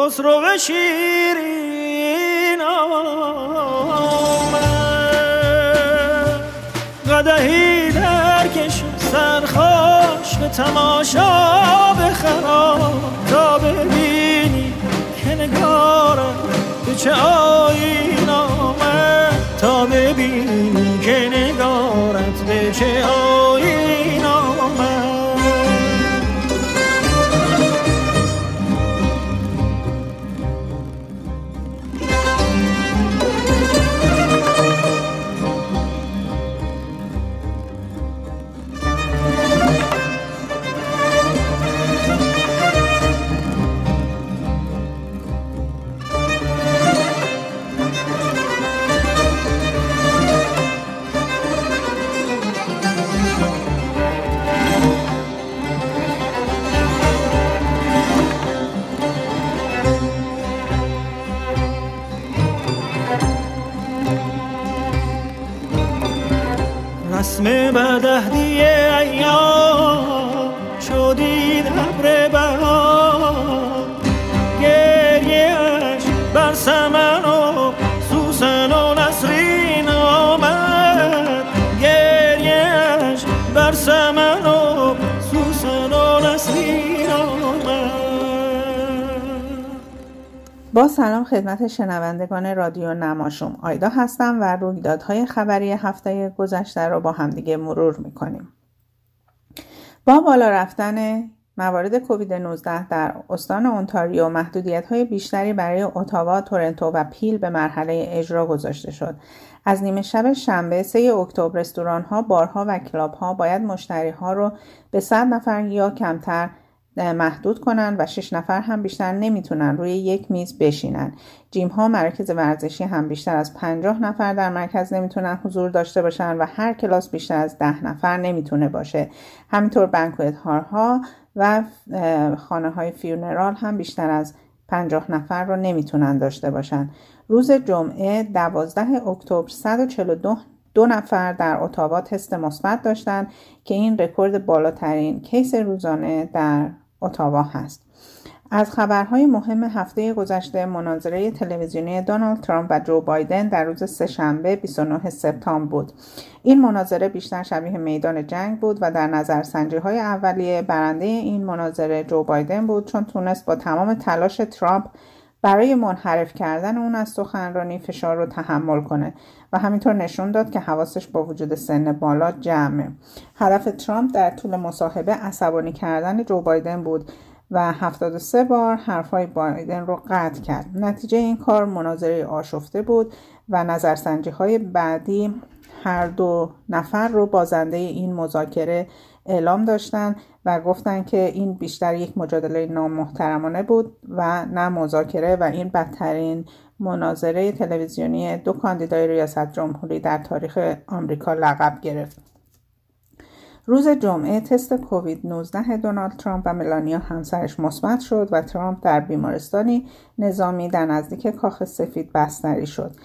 خسرو شیرین آمد قدهی درکش سرخوش به تماشا بخرا تا ببینی که نگارم به چه آین آمد تا ببینی که نگارت به چه آین آمد رسم بدهدی ایام. با سلام خدمت شنوندگان رادیو نماشوم آیدا هستم و رویدادهای خبری هفته گذشته را با همدیگه مرور می‌کنیم با بالا رفتن موارد کووید 19 در استان اونتاریو محدودیت های بیشتری برای اتاوا، تورنتو و پیل به مرحله اجرا گذاشته شد. از نیمه شب شنبه 3 اکتبر رستوران ها، بارها و کلاب ها باید مشتری ها رو به 100 نفر یا کمتر محدود کنن و 6 نفر هم بیشتر نمی‌تونن روی یک میز بشینن. جیم ها مراکز ورزشی هم بیشتر از 50 نفر در مرکز نمی‌تونن حضور داشته باشن و هر کلاس بیشتر از 10 نفر نمی‌تونه باشه. همینطور banquet ها و خانه های funeral هم بیشتر از 50 نفر رو نمی‌تونن داشته باشن. روز جمعه 12 اکتبر 142 دو نفر در اتاوا تست مثبت داشتند که این رکورد بالاترین case روزانه در اتاوا هست. از خبرهای مهم هفته گذشته مناظره تلویزیونی دونالد ترامپ و جو بایدن در روز سهشنبه 29 سپتامبر بود. این مناظره بیشتر شبیه میدان جنگ بود و در نظرسنجی های اولیه برنده این مناظره جو بایدن بود چون تونست با تمام تلاش ترامپ برای منحرف کردن اون از سخنرانی فشار رو تحمل کنه و همینطور نشون داد که حواسش با وجود سن بالا جمعه. هدف ترامپ در طول مصاحبه عصبانی کردن جو بایدن بود و 73 بار حرفای بایدن رو قطع کرد. نتیجه این کار مناظره آشفته بود و نظرسنجی های بعدی هر دو نفر رو بازنده این مذاکره اعلام داشتن و گفتن که این بیشتر یک مجادله نامحترمانه بود و نه مذاکره و این بدترین مناظره تلویزیونی دو کاندیدای ریاست جمهوری در تاریخ آمریکا لقب گرفت. روز جمعه تست کووید 19 دونالد ترامپ و ملانیا همسرش مثبت شد و ترامپ در بیمارستانی نظامی در نزدیک کاخ سفید بستری شد.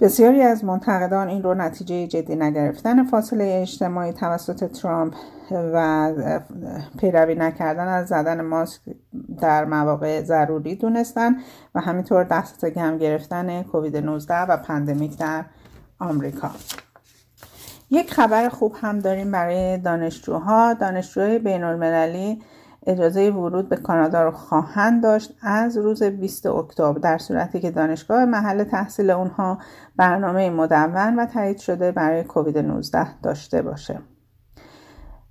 بسیاری از منتقدان این رو نتیجه جدی نگرفتن فاصله اجتماعی توسط ترامپ و پیروی نکردن از زدن ماسک در مواقع ضروری دونستن و همینطور دست گم گرفتن کووید 19 و پندمیک در آمریکا. یک خبر خوب هم داریم برای دانشجوها دانشجوهای بین المللی اجازه ورود به کانادا رو خواهند داشت از روز 20 اکتبر در صورتی که دانشگاه محل تحصیل اونها برنامه مدون و تایید شده برای کووید 19 داشته باشه.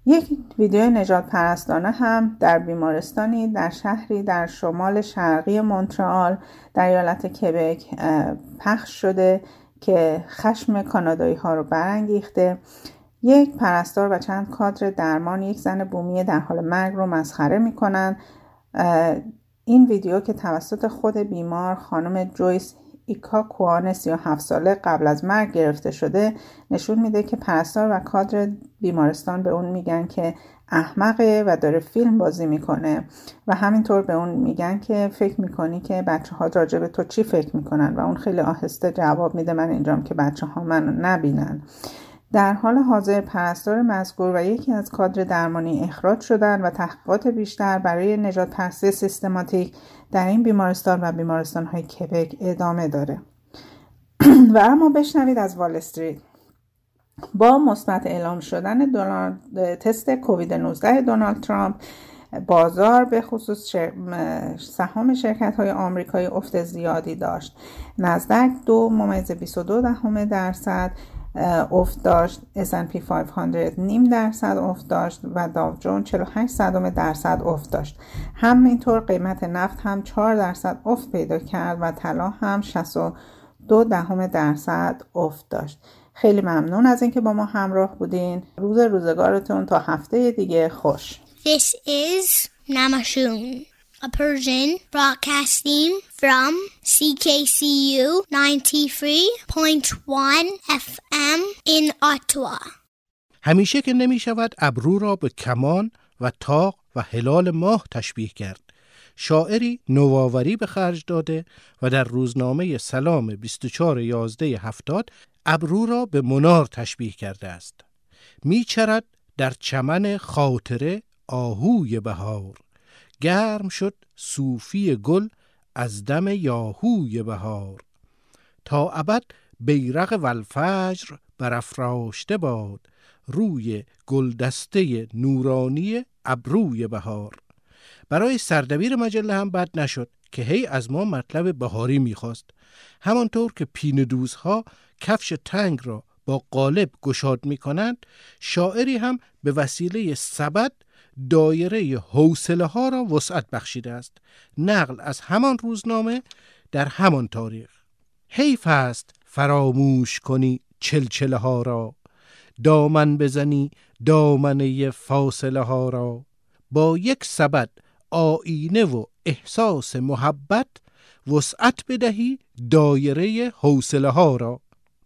یک ویدیو نجات پرستانه هم در بیمارستانی در شهری در شمال شرقی مونترال در ایالت کبک پخش شده که خشم کانادایی ها رو برانگیخته یک پرستار و چند کادر درمان یک زن بومی در حال مرگ رو مسخره می‌کنن. این ویدیو که توسط خود بیمار خانم جویس ایکا کوان 37 ساله قبل از مرگ گرفته شده نشون میده که پرستار و کادر بیمارستان به اون میگن که احمقه و داره فیلم بازی می‌کنه و همینطور به اون میگن که فکر می‌کنی که بچه ها راجع به تو چی فکر می‌کنن؟ و اون خیلی آهسته جواب میده من اینجام که بچه ها منو نبینن. در حال حاضر پرستار مذکور و یکی از کادر درمانی اخراج شدند و تحقیقات بیشتر برای نجات پرستی سیستماتیک در این بیمارستان و بیمارستان های کبک ادامه داره. و اما بشنوید از وال استریت. با مثبت اعلام شدن دونالد تست کووید 19 دونالد ترامپ بازار به خصوص سهام شرکت های آمریکایی افت زیادی داشت. نزدک دو ممیز 22 دهم درصد افت داشت S&P 500 نیم درصد افت داشت و داو جون 48 صدم درصد افت داشت. همینطور قیمت نفت هم 4 درصد افت پیدا کرد و طلا هم 62 دهم درصد افت داشت. خیلی ممنون از اینکه با ما همراه بودین. روز روزگارتون تا هفته دیگه خوش. This is Namashun, a Persian broadcasting from CKCU 93.1 FM in Ottawa. همیشه که نمی شود ابرو را به کمان و تاق و هلال ماه تشبیه کرد. شاعری نوآوری به خرج داده و در روزنامه سلام 24 11 هفتاد ابرو را به منار تشبیه کرده است. میچرد در چمن خاطره آهوی بهار. گرم شد صوفی گل از دم یاهوی بهار. تا ابد بیرق والفجر برافراشته باد روی گلدسته نورانی ابروی بهار. برای سردبیر مجله هم بد نشد که هی از ما مطلب بهاری می‌خواست. همانطور که پیندوزها کفش تنگ را با قالب گشاد می کنند شاعری هم به وسیله سبد دایره حوصله ها را وسعت بخشیده است. نقل از همان روزنامه در همان تاریخ. حیف است فراموش کنی چلچله ها را. دامن بزنی دامنه فاصله ها را. با یک سبد آینه و احساس محبت وسعت بدهی دایره حوصله ها را.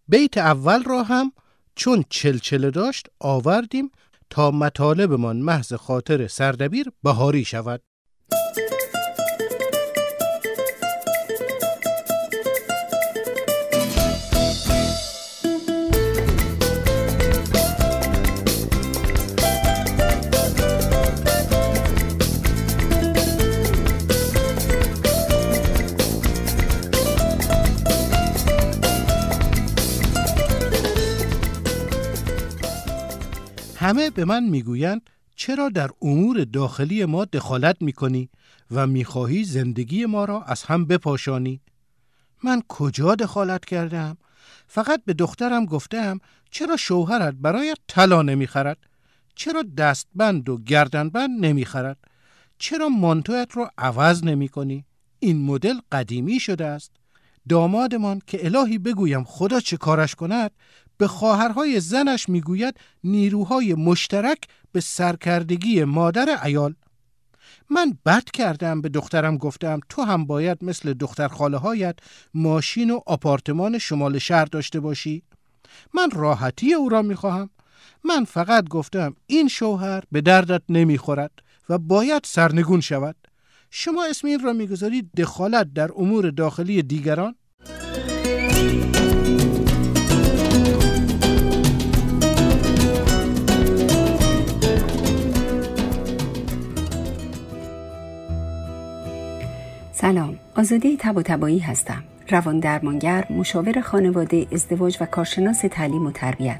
بیت اول را هم چون چلچله داشت آوردیم تا مطالبمان محض خاطر سردبیر بهاری شود. همه به من می‌گویند چرا در امور داخلی ما دخالت می‌کنی و می‌خواهی زندگی ما را از هم بپاشانی؟ من کجا دخالت کردم؟ فقط به دخترم گفتم چرا شوهرت برایت طلا نمی‌خرد؟ چرا دستبند و گردنبند نمی‌خرد؟ چرا مانتویت را عوض نمی کنی؟ این مدل قدیمی شده است. دامادمان که الهی بگویم خدا چه کارش کند به خواهرهای زنش می‌گوید نیروهای مشترک به سرکردگی مادر ایال من بد کردم به دخترم گفتم تو هم باید مثل دختر خاله هایت ماشین و آپارتمان شمال شهر داشته باشی. من راحتی او را می‌خواهم. من فقط گفتم این شوهر به دردت نمی‌خورد و باید سرنگون شود. شما اسم این را می‌گذارید دخالت در امور داخلی دیگران؟ سلام. آزاده تب و تبایی هستم. روان درمانگر مشاور خانواده ازدواج و کارشناس تعلیم و تربیت.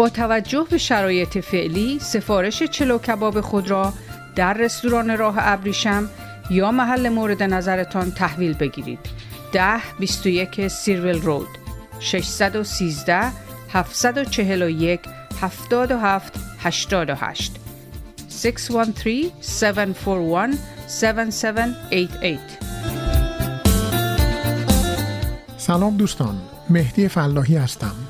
با توجه به شرایط فعلی سفارش چلو کباب خود را در رستوران راه ابریشم یا محل مورد نظرتان تحویل بگیرید. 10 21 سیرویل رود 613 741 77 88 613 741 7788 سلام دوستان مهدی فلاحی هستم.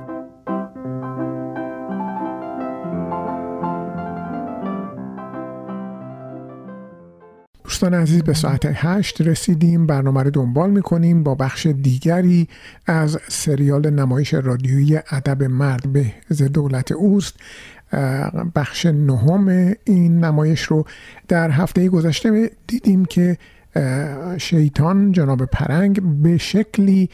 دوستان عزیز به ساعت هشت رسیدیم. برنامه رو دنبال می‌کنیم با بخش دیگری از سریال نمایش رادیویی ادب مرد به دولت اوست. بخش نهم این نمایش رو در هفته گذشته دیدیم که شیطان جناب پرنگ به شکلی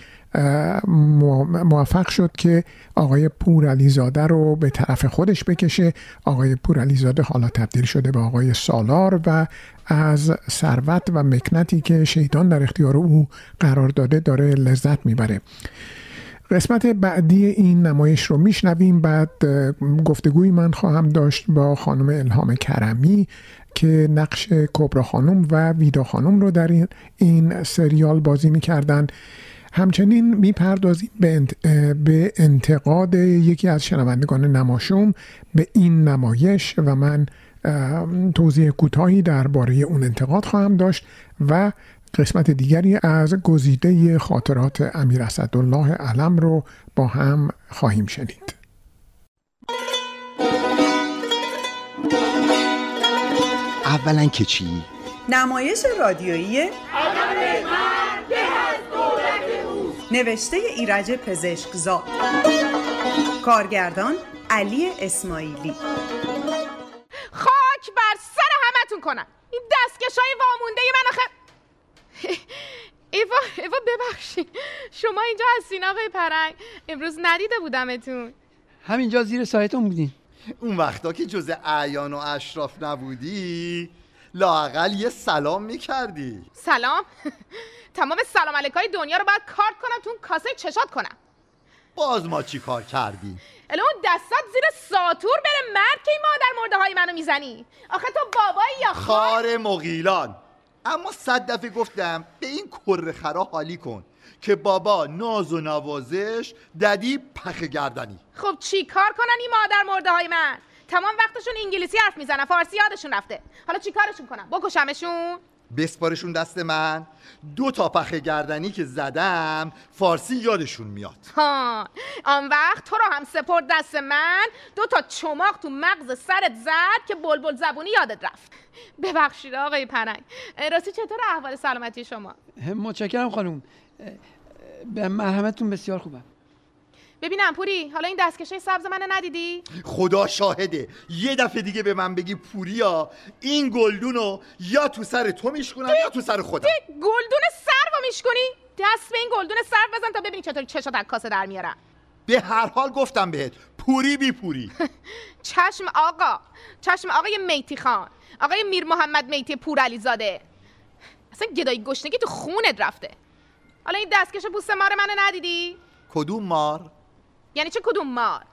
موفق شد که آقای پورعلیزاده رو به طرف خودش بکشه. آقای پورعلیزاده حالا تبدیل شده به آقای سالار و از ثروت و مکنتی که شیطان در اختیار او قرار داده داره لذت می‌بره. قسمت بعدی این نمایش رو میشنویم. بعد گفتگوی من خواهم داشت با خانم الهام کرمی. که نقش کبرا خانم و ویدا خانم رو در این, سریال بازی می‌کردن. همچنین می‌پردازیم به, به انتقاد یکی از شنوندگان نماشوم به این نمایش و من توضیح کوتاهی درباره اون انتقاد خواهم داشت و قسمت دیگری از گزیده خاطرات امیر اسدالله علم رو با هم خواهیم شنید. اولا که چی؟ نمایش رادیویی نوشته ایرج پزشکزاد کارگردان علی اسماعیلی. خاک بر سر همتون کنم. این دستکش های وامونده من آخه. ایوا ایوا ببخشید. شما اینجا هستین آقای پرنگ. امروز ندیده بودمتون. همینجا زیر سایتون بودین. اون وقتا که جز اعیان و اشراف نبودی لاقل یه سلام می‌کردی. سلام؟ تمام سلام علیکای دنیا رو باید کارت کنم تو اون کاسه چشات کنم. باز ما چی کار کردیم؟ الا اون دستات زیر ساتور بره مرد که این مادر مرده های منو می‌زنی. آخه تو بابایی یا خار مغیلان. اما صد دفعه گفتم به این کره خرا حالی کن. که بابا ناز و نوازش ددی پخ گردنی. خب چی کار کنن این مادر مرده های من؟ تمام وقتشون انگلیسی حرف می‌زنن فارسی یادشون رفته. حالا چی کارشون کنم بکشمشون؟ بسپارشون دست من. دو تا پخ گردنی که زدم فارسی یادشون میاد. ها آن وقت تو رو هم سپرد دست من. دو تا چماق تو مغز سرت زد که بلبل زبونی یادت رفت. ببخشید آقای پرنگ. راستی چطور احوال سلامتی شما؟ متشکرم خانم. به مرحمتتون بسیار خوبم. ببینم پوری حالا این دستکشه سبز منو ندیدی؟ خدا شاهده. یه دفعه دیگه به من بگی پوریا این گلدونو یا تو سر تو میشکنم یا تو سر خودم. گلدون سر رو میشکنی؟ دست به این گلدون سر بزن تا ببینی چطوری چشات از کاسه در میارم به هر حال گفتم بهت پوری بی پوری. چشم آقا چشم آقای میتی خان آقای میر محمد میتی پور علی زاده اصلا گدایی گشنگی تو خونت رفته. حالا این دستکش بوسه مار منو ندیدی؟ کدوم مار؟ یعنی چه کدوم مار؟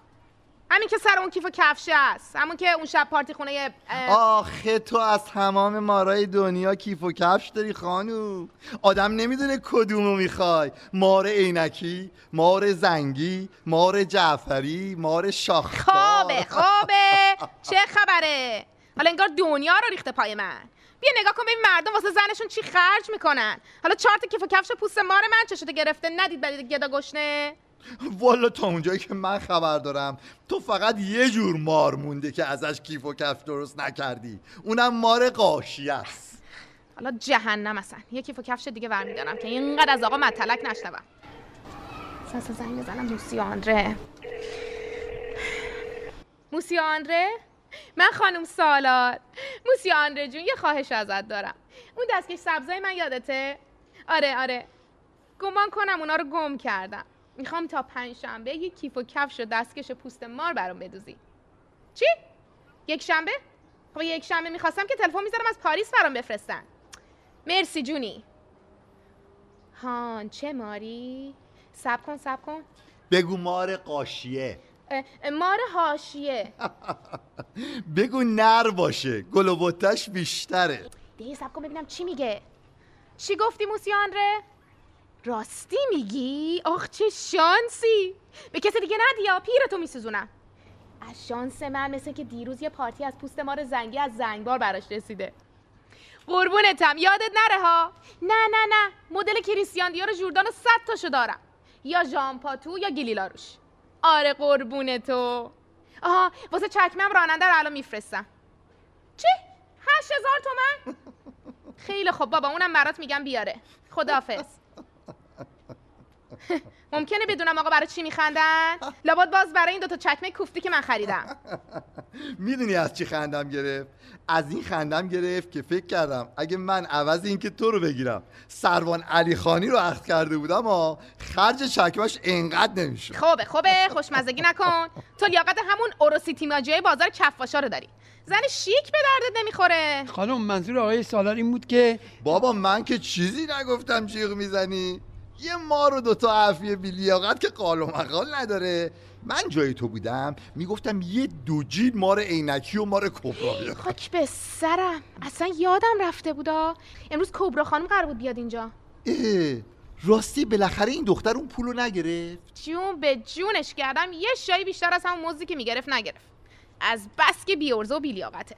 همین که سر اون کیف و کفش است. همون که اون شب پارتی خونه آخه تو از تمام مارای دنیا کیف و کفش داری خانو. آدم نمی‌دونه کدومو می‌خوای. مار عینکی مار زنگی مار جعفری مار شاخدار خوابه خوابه. چه خبره؟ حالا انگار دنیا رو ریخته پای من. بیا نگاه کن ببین مردم واسه زنشون چی خرج می‌کنن. حالا چهار تا کیف و کفش پوست مار من چشتو گرفته؟ ندید برید گدا گشنه؟ والا تا اونجایی که من خبر دارم تو فقط یه جور مار مونده که ازش کیف و کف درست نکردی. اونم مار قاشی است. حالا جهنم اصلا. یه کیف و کفش دیگه برمیدارم که اینقدر از آقا مطلق نشنوم. ساس زنگ بزنم دوستی آندره. موسی آندره؟ من خانم سالار. موسی آندره جون یه خواهش ازت دارم. اون دستکش سبزای من یادته؟ آره آره. گمان کنم اونا رو گم کردم. می‌خوام تا پنج شنبه یه کیف و کفش و دستکش پوست مار برام بدوزی. چی؟ یک شنبه؟ خب یک شنبه می‌خواستم که تلفن می‌ذارم از پاریس برام بفرستن. مرسی جونی. هان چه ماری؟ سب کن سب کن. بگو مار قاشیه. مار هاشیه بگو نر باشه گل و بتش بیشتره. دیگه سب کن ببینم چی میگه. چی گفتی موسی آندره؟ راستی میگی؟ آخ چه شانسی. به کسی دیگه ندیا پیرتو میسوزونم. از شانس من مثل که دیروز یه پارتی از پوست مار زنگی از زنگبار براش رسیده. قربونتم یادت نره ها؟ نه نه نه. مدل کریستیان دیور جوردان صد تاشو دارم. یا ژان پاتو یا گلیلا روش آره قربون تو آها واسه چکمم راننده رو الان میفرستم چی؟ هشت هزار تومن؟ خیلی خب بابا اونم برات میگم بیاره خدافز ممکنه بدونم آقا برای چی میخندن؟ لابد باز برای این دوتا چکمه کوفتی که من خریدم. می‌دونی از چی خندم گرفت؟ از این خندم گرفت که فکر کردم اگه من عوض اینکه تو رو بگیرم سروان علی خانی رو عقد کرده بودم ها خرج چکمش انقدر نمیشه خوبه خوبه خوشمزگی نکن. تو لیاقت همون اوروسیتی ماجیای بازار کفاشا رو داری. زن شیک به دردت نمی‌خوره. خانم منظور آقای سالار این بود که بابا من که چیزی نگفتم جیغ می‌زنی. یه ما رو دوتا عفیه بیلیاقت که قال و مقال نداره. من جای تو بودم می‌گفتم یه دو جیل مار عینکی و مار کبرا بیار. خاک به سرم. اصلا یادم رفته بودا. امروز کبرا خانم قرار بود بیاد اینجا. اه، راستی بالاخره این دختر اون پولو نگرفت. جون به جونش کردم یه شایی بیشتر از همون مزدی که می‌گرفت نگرفت. از بس که بیورزه و بیلیاقته.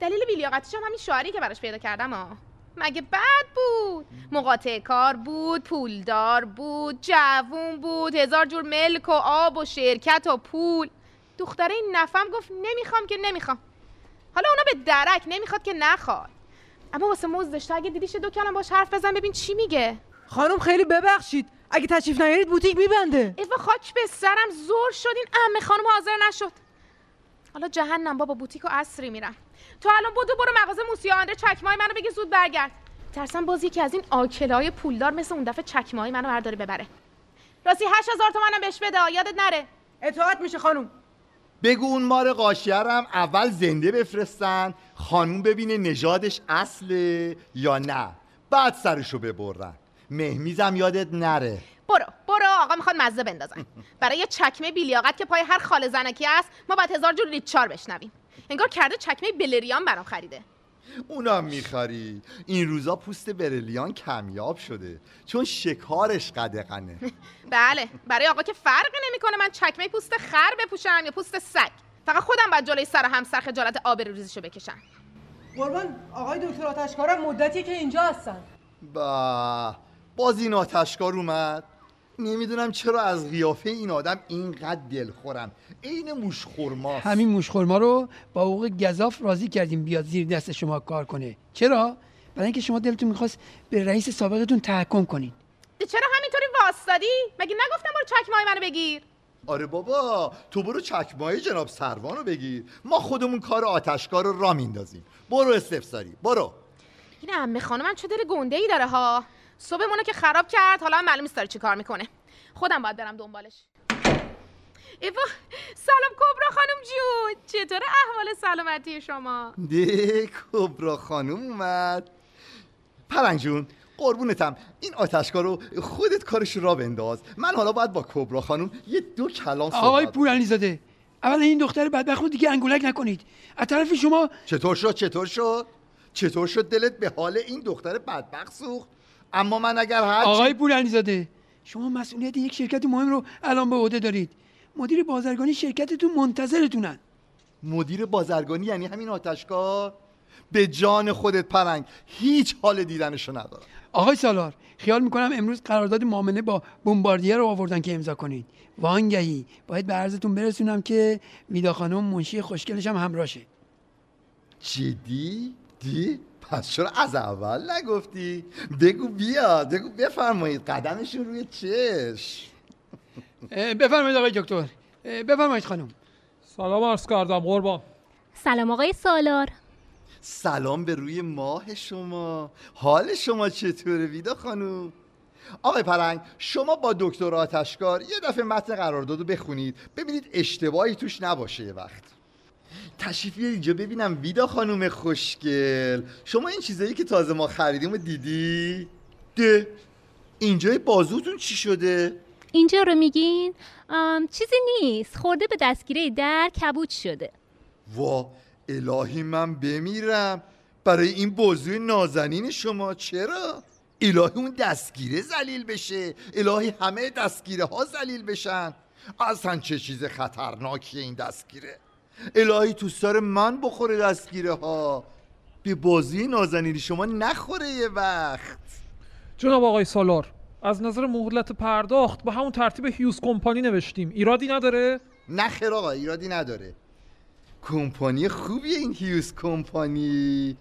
دلیل بیلیاقتش هم همین شعاری که براش پیدا کردم ها مگه بد بود؟ مقاطع کار بود پولدار بود جوون بود هزار جور ملک و آب و شرکت و پول. دختره این نفهم گفت نمی‌خوام که نمی‌خوام. حالا اونا به درک نمی‌خواد که نخواد. اما واسه مزدش تو اگه دیدیش دو کلم باش حرف بزن ببین چی میگه. خانم خیلی ببخشید. اگه تشریف نیارید بوتیک میبنده. ایوا خاک به سرم زور شد این عمه خانم حاضر نشد. حالا جهنم بابا بوتیک و اصری میرم. تو الان بدو برو مغازه موسی آندره چکمای منو بگی زود برگرد. ترسم باز یکی از این آکلای پولدار مثل اون دفعه چکمای منو برداره ببره. راستی هشت هزار تومنم بهش بده یادت نره. اطاعت میشه خانم. بگو اون مار هم اول زنده بفرستن خانوم ببینه نژادش اصله یا نه. بعد سرشو ببرن. مهمیزم یادت نره. برو برو آقا می‌خواد مزه بندازن. برای یه چکمه بیلیاقت که پای هر خاله زنکی است ما باید هزار جور ریچار بشنویم. انگار کرده چکمه بلریان برام خریده. اونم می‌خری. این روزا پوست برلیان کمیاب شده. چون شکارش قدقنه بله برای آقا که فرقی نمی‌کنه من چکمه پوست خر بپوشم یا پوست سگ. فقط خودم باید جلوی سر همسر خجالت آبروریزیشو بکشم. قربان آقای دکتر آتشکارم مدتی که اینجا هستن. با باز این آتشکار اومد. نمی‌دونم چرا از قیافه این آدم اینقدر دلخورم. عین موشخورماست همین موشخورما رو با حقوق گذاف راضی کردیم بیاد زیر دست شما کار کنه. چرا؟ برای اینکه شما دلتون می‌خواست به رئیس سابقتون تحکم کنین چرا همینطوری واسطادی مگه نگفتم برو چکمه منو بگیر؟ آره بابا تو برو چکمای جناب سروان رو بگیر. ما خودمون کار آتشکار رو را میندازیم برو استفساری برو. این عمه خانمم چه دل گنده ای داره ها؟ صبحمونو که خراب کرد حالا هم معلوم نیست داره چی کار می‌کنه. خودم باید برم دنبالش. ایوا سلام کبرا خانم جون. چطور احوال سلامتی شما؟ ده کبرا خانوم اومد. پرنگ جون قربونتم. این آتشکار رو خودت کارش را بنداز. من حالا باید با کبرا خانوم یه دو کلام صحبت آقای پورعلی زاده اول این دختر بدبخت رو دیگه انگولک نکنید. از طرف شما چطور شد؟ چطور شد؟ چطور شد دلت به حال این دختر بدبخت سوخت؟ اما من اگر هر آقای پورعلی زاده شما مسئولیت یک شرکت مهم رو الان به عهده دارید. مدیر بازرگانی شرکتتون منتظرتونن. مدیر بازرگانی یعنی همین آتشکار؟ به جان خودت پرنگ هیچ حال دیدنشو ندارم. آقای سالار خیال می‌کنم امروز قرارداد معامله با بمباردیر رو آوردن که امضا کنید. وانگهی. باید به عرضتون برسونم که ویدا خانم منشی خوشگلش هم همراهشه. جدی؟ دی؟ پس چرا از اول نگفتی؟ بگو بیا بگو بفرمایید قدمشون روی چش بفرمایید آقای دکتر. بفرمایید خانم. سلام عرض کردم قربان. سلام آقای سالار. سلام به روی ماه شما. حال شما چطوره ویدا خانوم آقای پرنگ شما با دکتر آتشکار یه دفعه متن قرارداد رو بخونید. ببینید اشتباهی توش نباشه یه وقت. تشریف بیار اینجا ببینم ویدا خانوم خوشگل. شما این چیزایی که تازه ما خریدیم رو دیدی؟ ده. اینجای بازوتون چی شده؟ اینجا رو میگین؟ چیزی نیست. خورده به دستگیره در کبود شده. وا الهی من بمیرم. برای این بازوی نازنین شما چرا؟ الهی اون دستگیره زلیل بشه. الهی همه دستگیره ها زلیل بشن. اصلا چه چیز خطرناکیه این دستگیره؟ الهی تو سر من بخوره دستگیره ها. به بازی نازنین شما نخوره یه وقت. جناب آقای سالار از نظر مهلت پرداخت به همون ترتیب هیوز کمپانی نوشتیم. ایرادی نداره؟ نه خیر آقا ایرادی نداره. کمپانی خوبیه این هیوز کمپانی.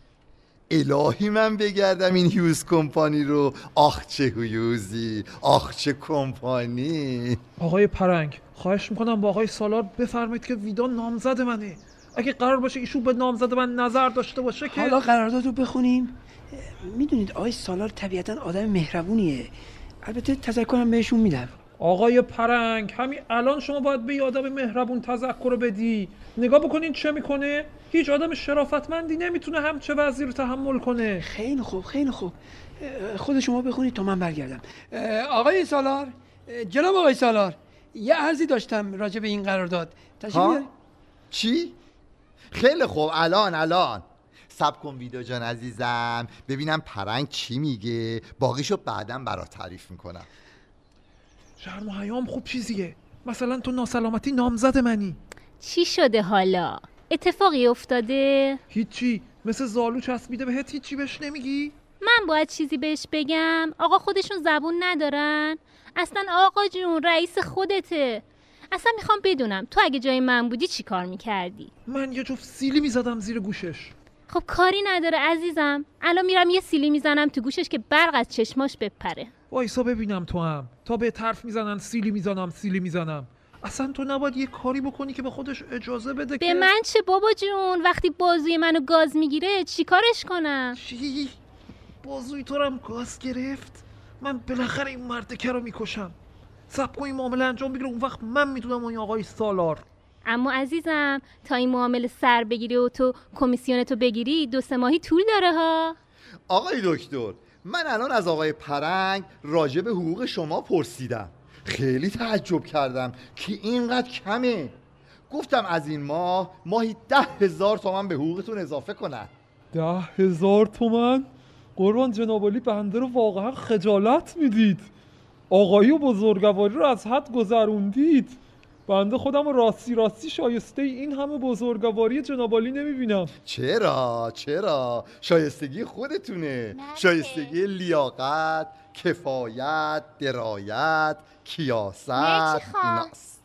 الهی من بگردم این هیوز کمپانی رو. آخ چه هیوزی آخ چه کمپانی. آقای پرنگ خواهش می‌کنم با آقای سالار بفرمایید که ویدا نامزد منه. اگه قرار باشه ایشون به نامزد من نظر داشته باشه که حالا قرارداد رو بخونیم. می‌دونید آقای سالار طبیعتا آدم مهربونیه. البته تذکرم بهشون میدم. آقای پرنگ همین الان شما باید به یه آدم مهربون تذکر بدی. نگاه بکنین چه می‌کنه؟ هیچ آدم شرافتمندی نمی‌تونه همچه وضعی رو تحمل کنه. خیلی خوب خیلی خوب. خود شما بخونید تا من برگردم. آقای سالار جناب آقای سالار. یه عرضی داشتم راجع به این قرارداد. تشریف؟ بیارید. چی؟ خیلی خوب. الان الان. سب کن ویدا جان عزیزم. ببینم پرنگ چی میگه. باقیشو بعدم برات تعریف می‌کنم. شرم و حیام خوب چیزیه. مثلا تو ناسلامتی نامزد منی. چی شده حالا؟ اتفاقی افتاده؟ هیچی. مثل زالو چسبیده بهت هیچی بهش نمیگی؟ من باید چیزی بهش بگم؟ آقا خودشون زبون ندارن. اصلا آقا جون رئیس خودته. اصلا می‌خوام بدونم تو اگه جای من بودی چی کار می‌کردی؟ من یه جفت سیلی می‌زدم زیر گوشش. خب کاری نداره عزیزم. الان میرم یه سیلی می‌زنم تو گوشش که برق از چشماش بپره. وایسا ببینم تو هم. تا به حرف می‌زنن سیلی می‌زنم سیلی می‌زنم. اصلا تو نباید یه کاری بکنی که به خودش اجازه بده به که من چه بابا جون؟ وقتی بازوی منو گاز می‌گیره چیکارش کنم؟ چی؟ بازوی تو رو هم گاز گرفت؟ من بالاخره این مردکه رو می‌کشم. سب کن این معامله انجام بگیره اون وقت من می‌دونم اون آقای سالار. اما عزیزم تا این معامله سر بگیری و تو کمیسیونتو بگیری دو سه ماهی طول داره ها. آقای دکتر من الان از آقای پرنگ راجع به حقوق شما پرسیدم. خیلی تعجب کردم که اینقدر کمه. گفتم از این ماه ماهی ده هزار تومن به حقوقتون اضافه کنن. ده هزار تومن؟ قربان جنابالی بنده رو واقعا خجالت می‌دید. آقایی و بزرگواری رو از حد گذروندید. بنده خودم رو راستی راستی شایسته این همه بزرگواری جنابالی نمی‌بینم. چرا؟ چرا؟ شایستگی خودتونه. شایستگی لیاقت کفایت درایت کیاست. مرسی خان. ایناست.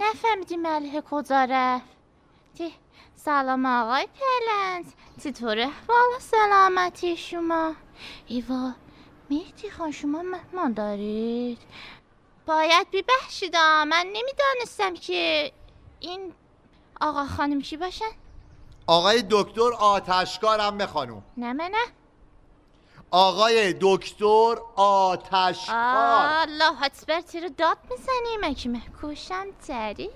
نفهمیدی ملیحه کجا رفت. سلام آقای پلنز چطوره؟ والا سلامتی شما. ایوا مهدی خان شما مهمان دارید؟ باید ببخشید من نمی‌دانستم که این آقا خانم کی باشن. آقای دکتر آتشکارم به خانوم نه من نه. آقای دکتر آتشکار. الله اکبر چرا داد می‌زنی؟ مگه محکوشم داری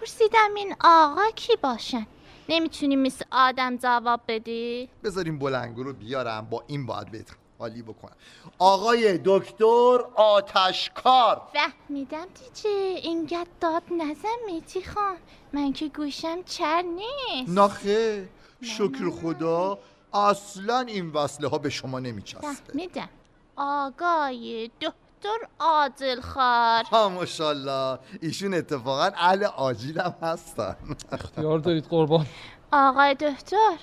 پرسیدم این آقا کی باشن؟ نمی‌تونی مثل آدم جواب بدی؟ بذاریم بلنگو رو بیارم با این باید بهت حالی بکنم آقای دکتر آتشکار. فهمیدم دیجه اینقدر داد نزن میتی خان. من که گوشم چر نیست. نخه شکر خدا اصلا این وصله ها به شما نمیچسبه. فهمیدم. آقای دکتر عادل خار ها ماشالله ایشون اتفاقا اهل آجیل هم هستن. اختیار دارید قربان. آقای دکتر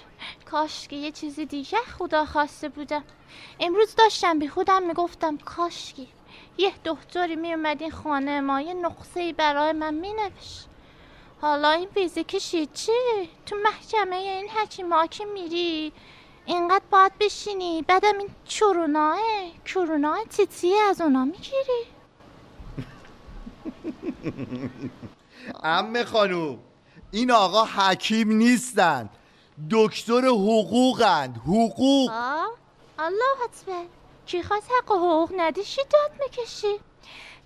کاش که یه چیزی دیگه خدا خواسته بودم. امروز داشتم به خودم می‌گفتم کاش که یه دکتری میومد این خانه ما یه نقصه ای برای من مینوشت. حالا این فیزیکش چی؟ تو محکمه این حکیما که میری اینقدر باید بشینی؟ بعدم این چروناه چروناه تیتی از اونا می‌گیری. امه خانوم این آقا حکیم نیستند دکتر حقوقند حقوق. آه الله اکبر. کی خواست حق و حقوق ندیشی داد می‌کشی؟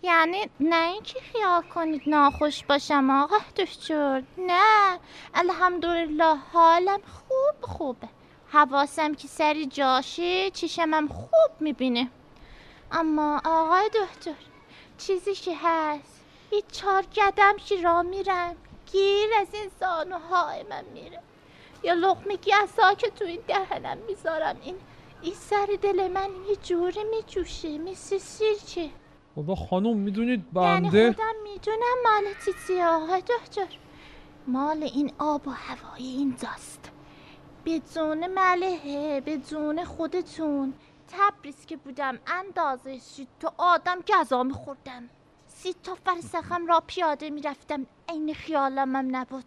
یعنی نه اینکه خیال کنید ناخوش باشم آقا دکتر. نه الحمدلله حالم خوب خوبه. حواسم که سری جاشه چشمم خوب می‌بینه. اما آقای دکتر چیزی که هست یه چهار قدم که را میرم گیر از این زانوهای من میره. یا لقمه گسا که تو این دهنم می‌ذارم این این سر دل من یه جوری میجوشه مثل سیرچه. خدا خانم می‌دونید یعنی بنده؟ خودم می‌دونم مال چیزی آقای دکتر. مال این آب و هوای این داست بدون ملهه بدون خودتون. تبریز که بودم اندازه شد تو آدم گذا میخوردم. سی تا فرسخم را پیاده می‌رفتم عین خیالم هم نبود.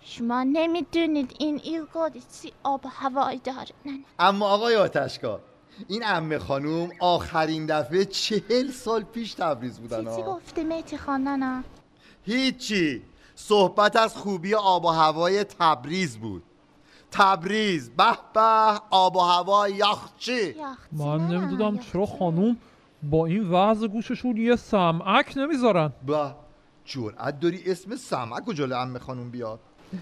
شما نمی‌دونید این ایلگادی چی آب و هوایی داره. نه نه. اما آقای آتشکار این امه خانوم آخرین دفعه چهل سال پیش تبریز بودن چی. گفته میتی خاننم هیچی. صحبت از خوبی آب و هوای تبریز بود. تبریز. به به آب و هوا یخچی. من نمی‌دونم چرا خانوم با این وضع گوششون یه سمعک نمی‌ذارن. با جرأت داری اسم سمک و جلو امه خانوم بیاد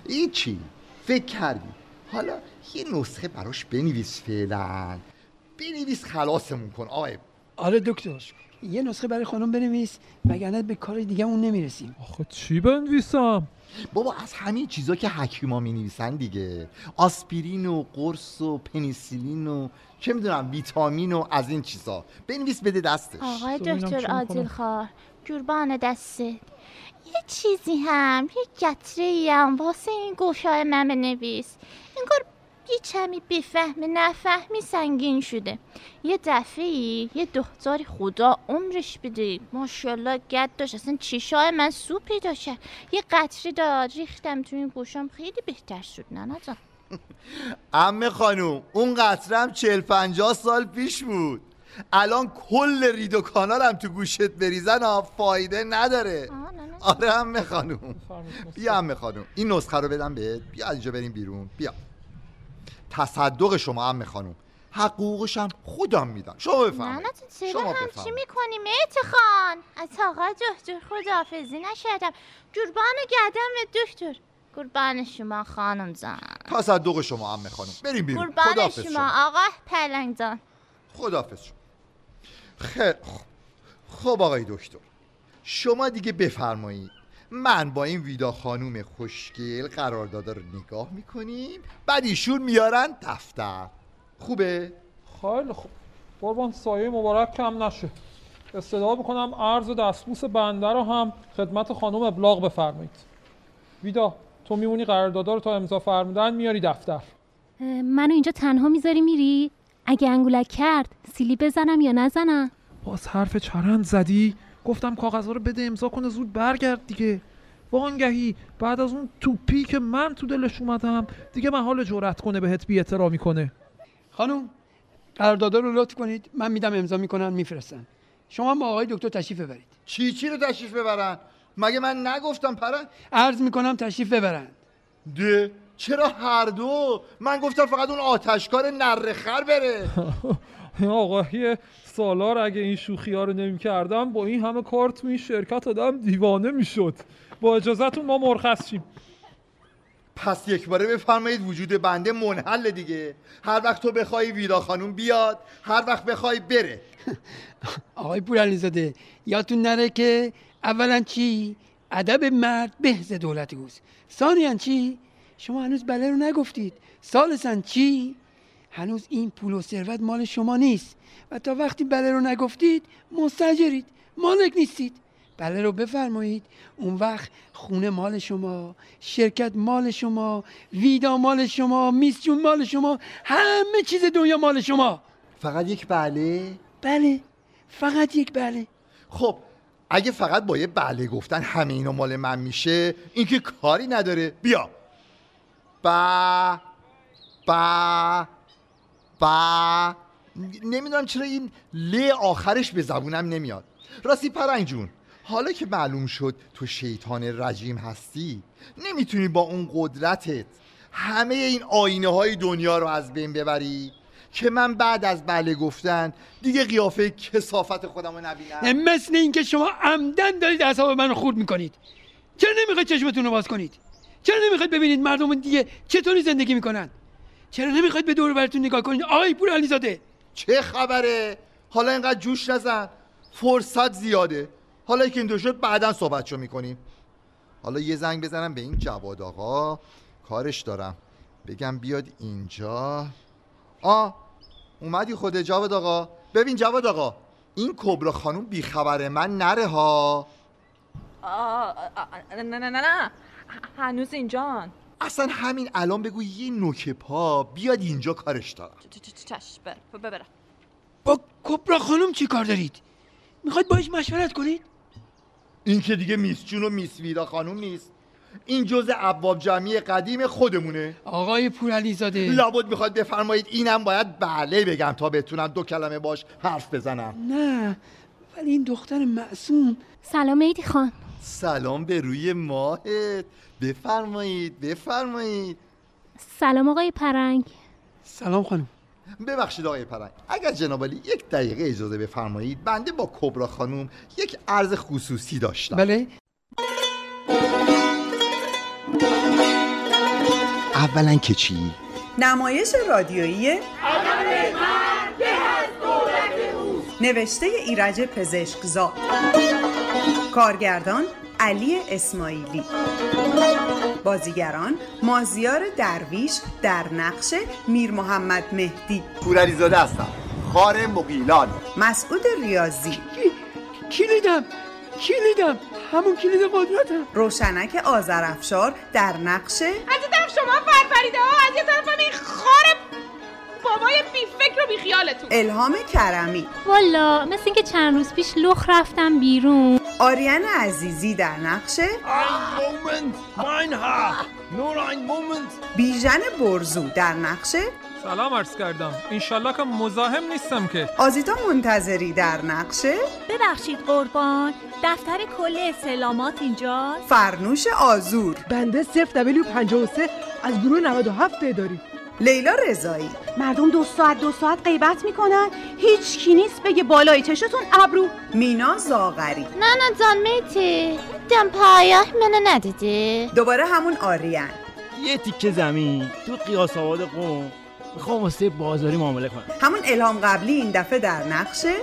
هیچی. فکر کردی. حالا یه نسخه براش بنویس فعلا. بنویس خلاصمون کن. آقای. آره دکتر. یه نسخه برای خانم بنویس وگرنه به کار دیگه اون نمی‌رسیم. آخه چی بنویسم؟ بابا از همین چیزا که حکیما می نویسن دیگه. آسپرین و قرص و پنیسیلین و چه می‌دونم ویتامین و از این چیزا. بنویس بده دستش. آقای دکتر عادل. خار قربان دسته یه چیزی هم یه قطره هم واسه این گوشای من بنویس. انگار یه کمی بفهمه نفهمی سنگین شده. یه دفعه یه دختری خدا عمرش بده. ماشاءالله گد داشت. اصلا چشای من سو پیدا کرد یه قطره داد ریختم تو این گوشام. خیلی بهتر شد نه نه جان. امه خانوم اون قطره هم چل پنجاه سال پیش بود. الان کل رید و کانال هم تو گوشت بریزن ها فایده نداره. آره امه خانوم. بیا امه خانوم. این نسخه رو بدم بهت. بیا از اینجا بریم بیرون. بیا. تصدق شما امه خانوم حقوقش هم خودم میدم. شما بفهمید چرا شما همچی بفرمایید. می‌کنی مهتی خان؟ از آقا دکتر خداحافظی نشدم قربان گردم به دکتر. قربان شما خانم جان. تصدق شما امه خانوم بریم بیرون. قربان شما شما. آقا پلنگ جان. خداحافظ شما. خیلی خوب. خب آقای دکتر شما دیگه بفرمایید. من با این ویدا خانوم خوشگل قرارداد رو نگاه می‌کنیم بعد ایشون میارن دفتر. خوبه؟ خیلی خوب. قربان سایه مبارک کم نشه. استدعا می‌کنم عرض دستبوس بنده رو هم خدمت خانم ابلاغ بفرمایید. ویدا تو میمونی قراردادا رو تا امضا فرمودن میاری دفتر. منو اینجا تنها می‌ذاری میری؟ اگه انگولک کرد سیلی بزنم یا نزنم؟ باز حرف چرند زدی؟ گفتم کاغذها رو بده امضا کنه زود برگرد دیگه. وانگهی بعد از اون توپی که من تو دلش اومدم دیگه محال جرأت کنه بهت بی احترامی کنه. خانم قراردادا رو لطف کنید. من میدم امضا می‌کنن میفرستن. شما هم با آقای دکتر تشریف ببرید. چی چی رو تشریف ببرن؟ مگه من نگفتم پرن عرض می‌کنم تشریف ببرن ده؟ چرا هر دو؟ من گفتم فقط اون آتشکار نرخر بره. آقای سالار اگه این شوخی ها رو نمی کردم با این همه کار تو این شرکت آدم دیوانه می‌شد. با اجازهتون ما مرخص شیم. پس یک باره بفرمایید وجود بنده منحل دیگه. هر وقت تو بخوای ویدا خانوم بیاد هر وقت بخوای بره. آقای پورعلیزاده یادتون نره که اولا چی؟ ادب مرد بهز دولت اوست. ثانیا چی؟ شما هنوز بله رو نگفتید. ثالثا چی؟ هنوز این پول و ثروت مال شما نیست. و تا وقتی بله رو نگفتید مستجرید. مالک نیستید. بله رو بفرمایید. اون وقت خونه مال شما شرکت مال شما ویدا مال شما میسجون مال شما همه چیز دنیا مال شما. فقط یک بله؟ بله. فقط یک بله. خب اگه فقط با یه بله گفتن همه اینا مال من میشه این که کاری نداره. بیا. با با. با نمی‌دونم چرا این ل آخرش به زبونم نمیاد. راستی پرنگ جون حالا که معلوم شد تو شیطان رجیم هستی نمی‌تونی با اون قدرتت همه این آینه های دنیا رو از بین ببری که من بعد از بله گفتن دیگه قیافه کسافت خودم رو نبینم؟ مثل اینکه شما عمدن دارید اعصاب من خورد می‌کنید. چرا نمی‌خواید چشمتون رو باز کنید؟ چرا نمی‌خواید ببینید مردم دیگه چطوری زندگی می‌کنن؟ چرا نمی‌خواید به دور براتون نگاه کنید؟ آی پور علیزاده. چه خبره؟ حالا اینقدر جوش نزن. فرصت زیاده. حالا که این دو شد بعدا صحبتشو می‌کنیم. حالا یه زنگ بزنم به این جواد آقا. کارش دارم. بگم بیاد اینجا. آ اومدی خود جواد آقا. ببین جواد آقا این کبرا خانوم بیخبر من نره ها. نه نه نه نه. هنوز اینجان. اصلا همین الان بگو یه نوک پا بیاد اینجا کارش دارم. چشم ببرم. با کبرا خانم چی کار دارید؟ می‌خواید باش مشورت کنید؟ این که دیگه میس جون و میس ویدا خانوم نیست. این جزء ابواب جمعی قدیم خودمونه. آقای پورعلیزاده. لابد می‌خواد بفرمایید اینم باید بله بگم تا بتونم دو کلمه باش حرف بزنم. نه ولی این دختر معصوم. سلام میدی خان. سلام به روی ماهت. بفرمایید بفرمایید. سلام آقای پرنگ. سلام خانم. ببخشید آقای پرنگ اگر جنابالی یک دقیقه اجازه بفرمایید بنده با کبرا خانوم یک عرض خصوصی داشتم. بله. اولا که چی؟ نمایش رادیویی نوشته ایرج پزشکزاد. کارگردان علی اسماعیلی. بازیگران مازیار درویش در نقش میر محمد مهدی. پورعلیزاده هستم. خار مقیلان مسعود ریاضی. کلیدم. کلیدم. همون کلید قدرتم. روشنک آذرافشار در نقش از طرف شما فرفریده ها. از یه طرف این خار بابای بی فکر و بی خیالتون الهام کرمی. والا مثل اینکه چند روز پیش لخ رفتم بیرون. آریان عزیزی در نقش؟ بیژن برزو در نقش؟ سلام عرض کردم. انشالله که مزاحم نیستم که. آزیتا منتظری در نقش؟ ببخشید قربان دفتر کل اصطلاحات اینجا فرنوش آزور. بنده 0 دبلیو 53 از گروه 97 داری لیلا رضایی. مردم دو ساعت دو ساعت غیبت می‌کنن. هیچ کی نیست بگه بالای چشتون ابرو. مینا زاغری. نه نه جان میتی. دم پایه منو ندیدی دوباره همون آریان. یه تیکه زمین تو قیاس آباد قوم. می‌خوام واسه بازاری معامله کنم. همون الهام قبلی این دفعه در نقشه؟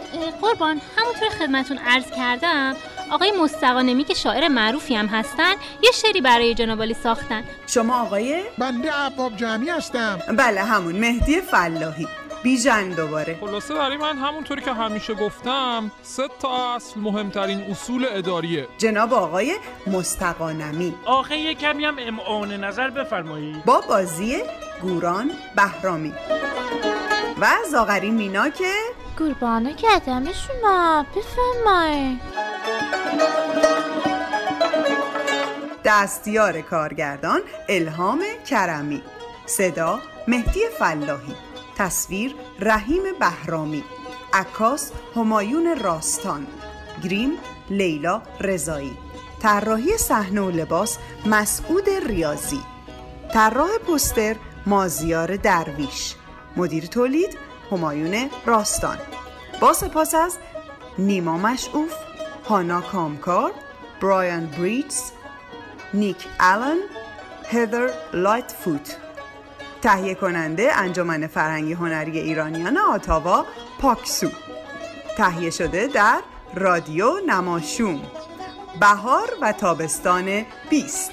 قربان همونطور خدمتون عرض کردم آقای مستقانمی که شاعر معروفی هم هستن یه شعری برای جنابالی ساختن. شما آقای؟ بنده عباب جمعی هستم. بله همون مهدی فلاحی. بیژن دوباره. خلاصه برای من همونطوری که همیشه گفتم سه تا اصل مهمترین اصول اداریه. جناب آقای مستقانمی. آخه یه کمی هم امعان نظر بفرمایید با بازی گوران بهرامی. و زاغری مینا که قربانه کردمشونا بفرمای. دستیار کارگردان الهام کرمی. صدا مهدی فلاحی. تصویر رحیم بهرامی. عکاس همایون راستان. گریم لیلا رضایی. طراحی صحنه و لباس مسعود ریاضی. طراح پوستر مازیار درویش. مدیر تولید همایون راستان. با سپاس از نیما مشعوف. هانا کامکار برایان بریتز نیک آلن هدر لایت فوت تهیه کننده انجمن فرهنگی هنری ایرانیان آتاوا پاکسو. تهیه شده در رادیو نماشوم. بهار و تابستان 20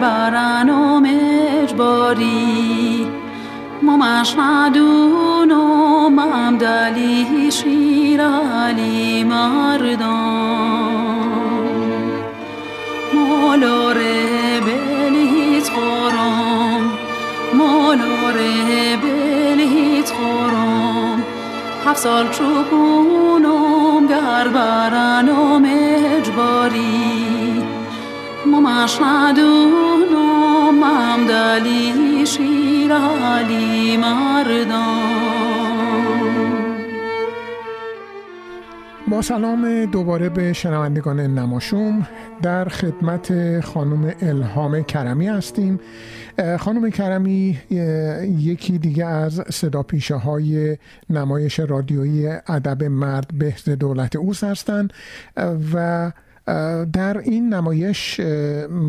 برنم اجباری ممش ندونم هم دلی شیر علی مردم. مالاره بلیت خورم مالاره بلیت خورم. هفت سال چوبونم گر اجباری ممش ندونم هم دلی شیر علی مردم با سلام دوباره به شنوندگان نماشوم در خدمت خانم الهام کرمی هستیم. خانم کرمی یکی دیگه از صدا پیشه های نمایش رادیویی ادب مرد بهز دولت اوس هستند و در این نمایش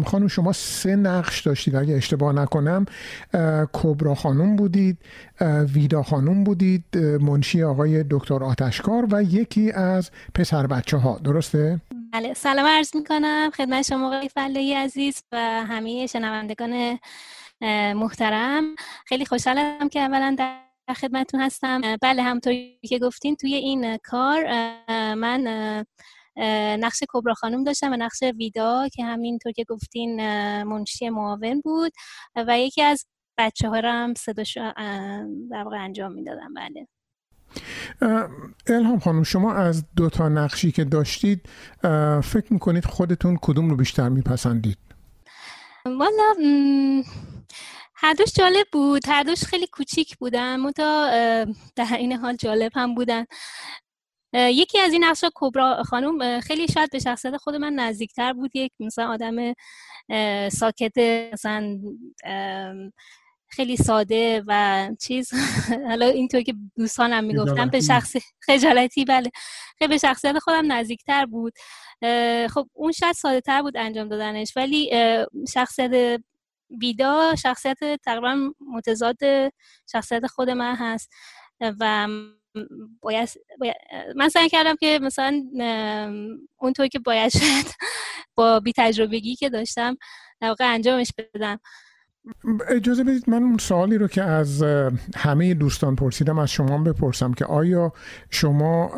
خانم شما سه نقش داشتید. اگه اشتباه نکنم کبرا خانم بودید ویدا خانم بودید منشی آقای دکتر آتشکار و یکی از پسر بچه ها درسته؟ بله سلام عرض می کنم خدمت شما آقای فلاحی عزیز و همه شنوندگان محترم. خیلی خوشحالم که اولا در خدمتتون هستم. بله همطوری که گفتین توی این کار من نقش کبرا خانم داشتم و نقش ویدا که همینطور که گفتین منشی معاون بود و یکی از بچه ها رو هم صداش در واقع انجام می‌دادم. بله. الهام خانم شما از دو تا نقشی که داشتید فکر می‌کنید خودتون کدوم رو بیشتر میپسندید؟ والا هر دوش جالب بود. هر دوش خیلی کوچیک بودن. متا در این حال جالب هم بودن. یکی از این نقش کبرا خانم خیلی شاید به شخصیت خود من نزدیکتر بود. یک مثلا آدم ساکت مثلا خیلی ساده و چیز. حالا اینطور که دوستانم می‌گفتم به شخص خجالتی بله. خیلی به شخصیت خودم نزدیکتر بود. خب اون شاید ساده تر بود انجام دادنش. ولی شخصیت بیدا شخصیت تقریبا متضاد شخصیت خود من هست. و باید, باید من سعی کردم که مثلا اونطور که باید شد با بی تجربگی که داشتم در واقع انجامش بدم. اجازه بدید من اون سوالی رو که از همه دوستان پرسیدم از شما بپرسم که آیا شما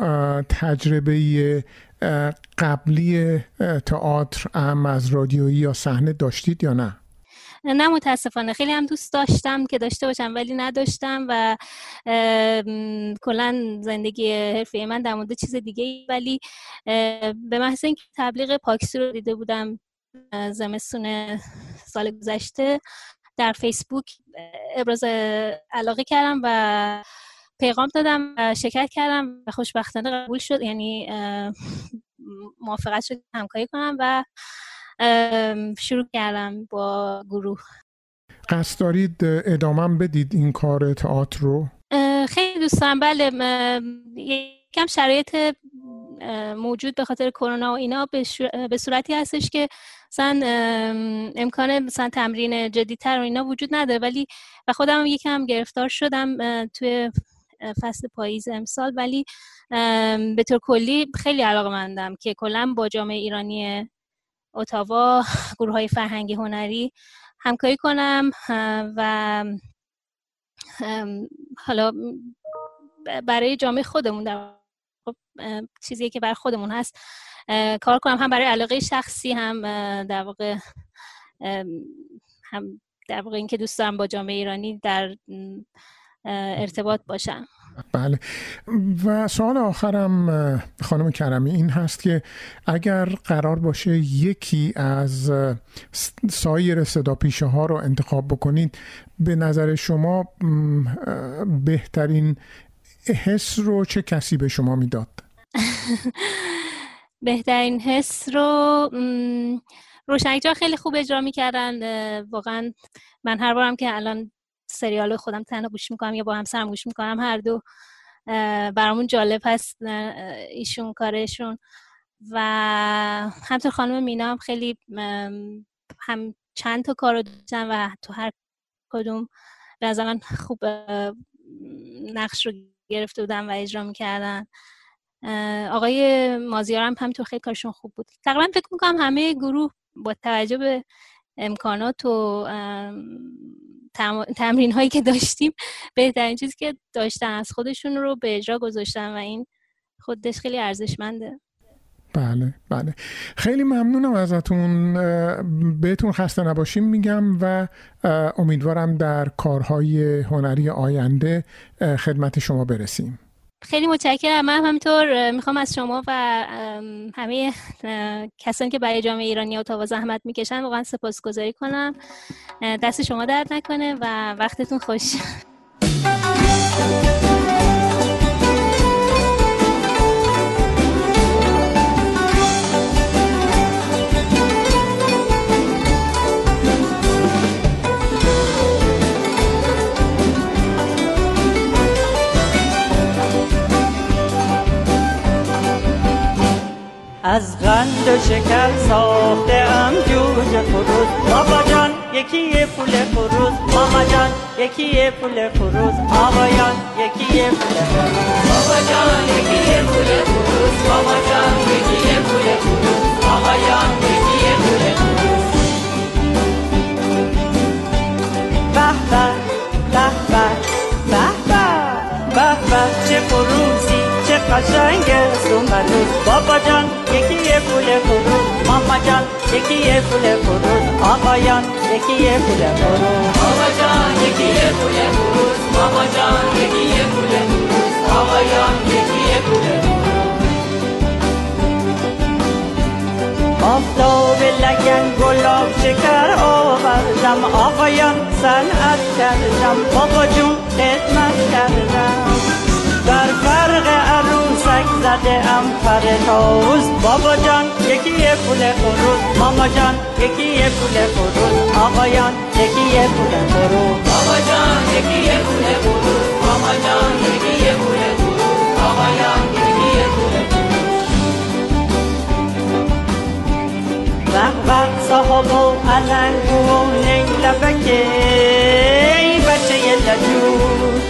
تجربه قبلی تئاتر ام از رادیویی یا صحنه داشتید یا نه؟ نه متاسفانه. خیلی هم دوست داشتم که داشته باشم ولی نداشتم و کلا زندگی حرفه من در مورد چیز دیگه ولی به محض اینکه تبلیغ پاکسی رو دیده بودم زمستون سال گذشته در فیسبوک ابراز علاقه کردم و پیغام دادم و شرکت کردم و خوشبختانه قبول شد. یعنی موافقت شد همکاری کنم و شروع کردم با گروه. قصد دارید ادامه بدید این کار تئاتر رو. خیلی دوست دارم بله یکم شرایط موجود به خاطر کرونا و اینا به صورتی هستش که مثلا امکان مثلا تمرین جدیتر و اینا وجود نداره. ولی و خودم یکم گرفتار شدم توی فصل پاییز امسال. ولی به طور کلی خیلی علاقه مندم که کلا با جامعه ایرانی اتاوا گروه های فرهنگی هنری همکاری کنم و حالا برای جامعه خودمون در خب چیزی که برای خودمون هست کار کنم هم برای علاقه شخصی هم در واقع هم در واقع اینکه دوست دارم با جامعه ایرانی در ارتباط باشم. بله. و سوال آخرم خانم کرمی این هست که اگر قرار باشه یکی از سایر صدا پیشه ها رو انتخاب بکنید به نظر شما بهترین حس رو چه کسی به شما می‌داد؟ بهترین حس رو روشنگجا خیلی خوب اجرا می‌کردن. واقعا من هر بارم که الان سریال خودم تنها گوش می‌کنم یا با همسرم گوش می‌کنم هر دو برامون جالب هست ایشون کارشون. و همطور خانم مینا هم خیلی هم چند تا کار رو و تو هر کدوم به خوب نقش رو گرفته بودن و اجرا می‌کردن. آقای مازیار هم همینطور خیلی کارشون خوب بود. تقریبا فکر می‌کنم همه گروه با توجه به امکانات و تمرین هایی که داشتیم بهترین چیزی که داشتن از خودشون رو به اجرا گذاشتن و این خودش خیلی ارزشمنده. بله بله. خیلی ممنونم ازتون. بهتون خسته نباشیم میگم و امیدوارم در کارهای هنری آینده خدمت شما برسیم. خیلی متشکرم. من همینطور می‌خوام از شما و همه کسانی که برای جامعه ایرانی اتاوا زحمت می‌کشن واقعا سپاسگزاری کنم. دست شما درد نکنه و وقتتون خوش. از قند و شکر ساخته ام جوجه فروز بابا جان یکی پول فروز ماما جان یکی پول فروز آقایان یکی پول فروز بابا جان یکی پول فروز ماما جان یکی پول فروز آقایان یکی پول فروز به به به به به به چه فروزی چه قشنگ است بابا جان یکی یه پول فروز ماما جان یکی یه پول فروز آقایان یکی یه پول فروز بابا جان یکی یه پول فروز ماما جان یکی یه پول فروز آقایان یکی یه پول در فرق عروسک زده ام پر تاوز بابا جان یکی پول فروز ماما جان یکی پول فروز آقایان یکی پول فروز بابا جان یکی پول فروز ماما جان یکی پول فروز آقایان یکی پول وقت صاحب و علنگ و نیلبکه بچه لجور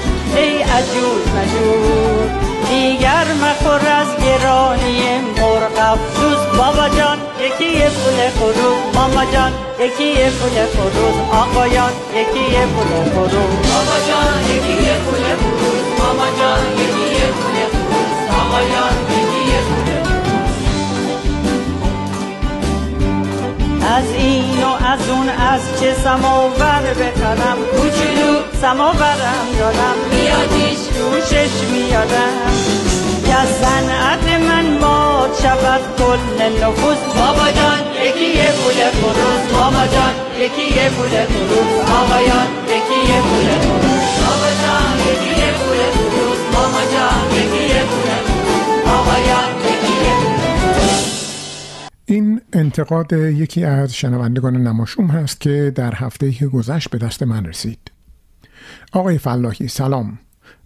عجوز مجوز دیگر مخور از گرانی مرغ افسوس. بابا جان یکی پول فروز ماما جان یکی پول فروز آقایان یکی پول فروز بابا جان یکی پول فروز ماما جان یکی پول فروز آقایان از این و از اون از چه سماور بخرم کوچولو. سماورم دارم میادیش. روشش میادم. یا صنعت من باد شود کل نفوس. بابا جان یکی یه پول فروز ماما جان یکی یه پول فروز آقایان یکی یه پول فروز بابا جان یکی یه پول فروز ماما جان یکی یه یکی پول این انتقاد یکی از شنوندگان نماشوم هست که در هفته که گذشت به دست من رسید. آقای فلاحی سلام.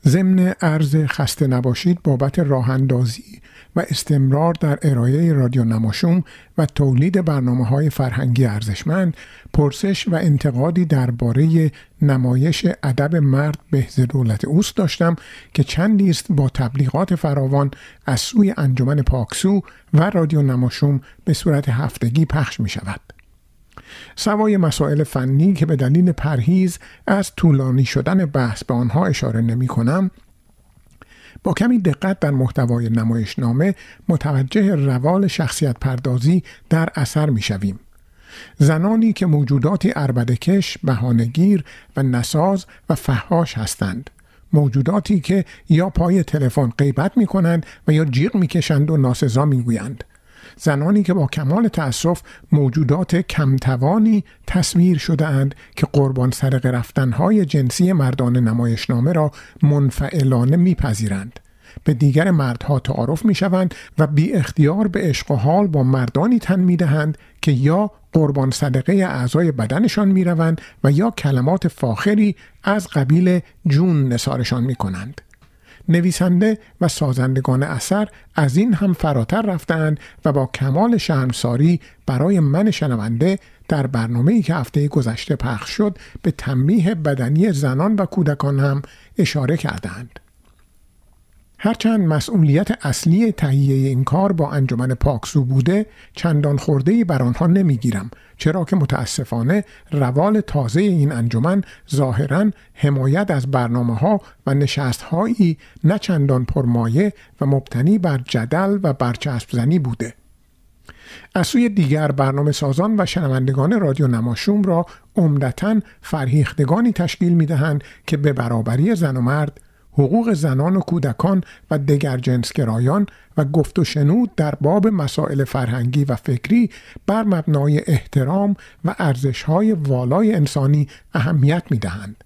ضمن عرض خسته نباشید بابت راه اندازی و استمرار در ارائه رادیو نماشوم و تولید برنامه های فرهنگی ارزشمند پرسش و انتقادی درباره نمایش ادب مرد بهز دولت اوست داشتم که چندی است با تبلیغات فراوان از سوی انجمن پاکسو و رادیو نماشوم به صورت هفتگی پخش می شود. سوای مسائل فنی که به دلیل پرهیز از طولانی شدن بحث به آنها اشاره نمی کنم با کمی دقت در محتوای نمایشنامه متوجه روال شخصیت پردازی در اثر می شویم. زنانی که موجوداتی اربدکش، بهانهگیر و نساز و فحاش هستند. موجوداتی که یا پای تلفن غیبت می کنند و یا جیغ می کشند و ناسزا می گویند. زنانی که با کمال تأسف موجودات کمتوانی تصویر شده اند که قربان سرق رفتنهای جنسی مردان نمایشنامه را منفعلانه میپذیرند به دیگر مردها تعارف می شوند و بی اختیار به عشق و حال با مردانی تن می دهند که یا قربان صدقه اعضای بدنشان می روند و یا کلمات فاخری از قبیل جون نثارشان می کنند. نویسنده و سازندگان اثر از این هم فراتر رفتند و با کمال شرمساری برای من شنونده در برنامه ای که هفته گذشته پخش شد به تنبیه بدنی زنان و کودکان هم اشاره کردند. هرچند مسئولیت اصلی تهیه این کار با انجمن پاکسو بوده چندان خورده بر آنها نمی‌گیرم چرا که متاسفانه روال تازه این انجمن ظاهرا حمایت از برنامه ها و نشست هایی نه چندان پرمایه و مبتنی بر جدل و برچسب زنی بوده. از سوی دیگر برنامه سازان و شنوندگان رادیو نماشوم را عمدتا فرهیختگانی تشکیل می دهند که به برابری زن و مرد حقوق زنان و کودکان و دگر جنسگرایان و گفت و شنود در باب مسائل فرهنگی و فکری بر مبنای احترام و ارزشهای والای انسانی اهمیت می دهند.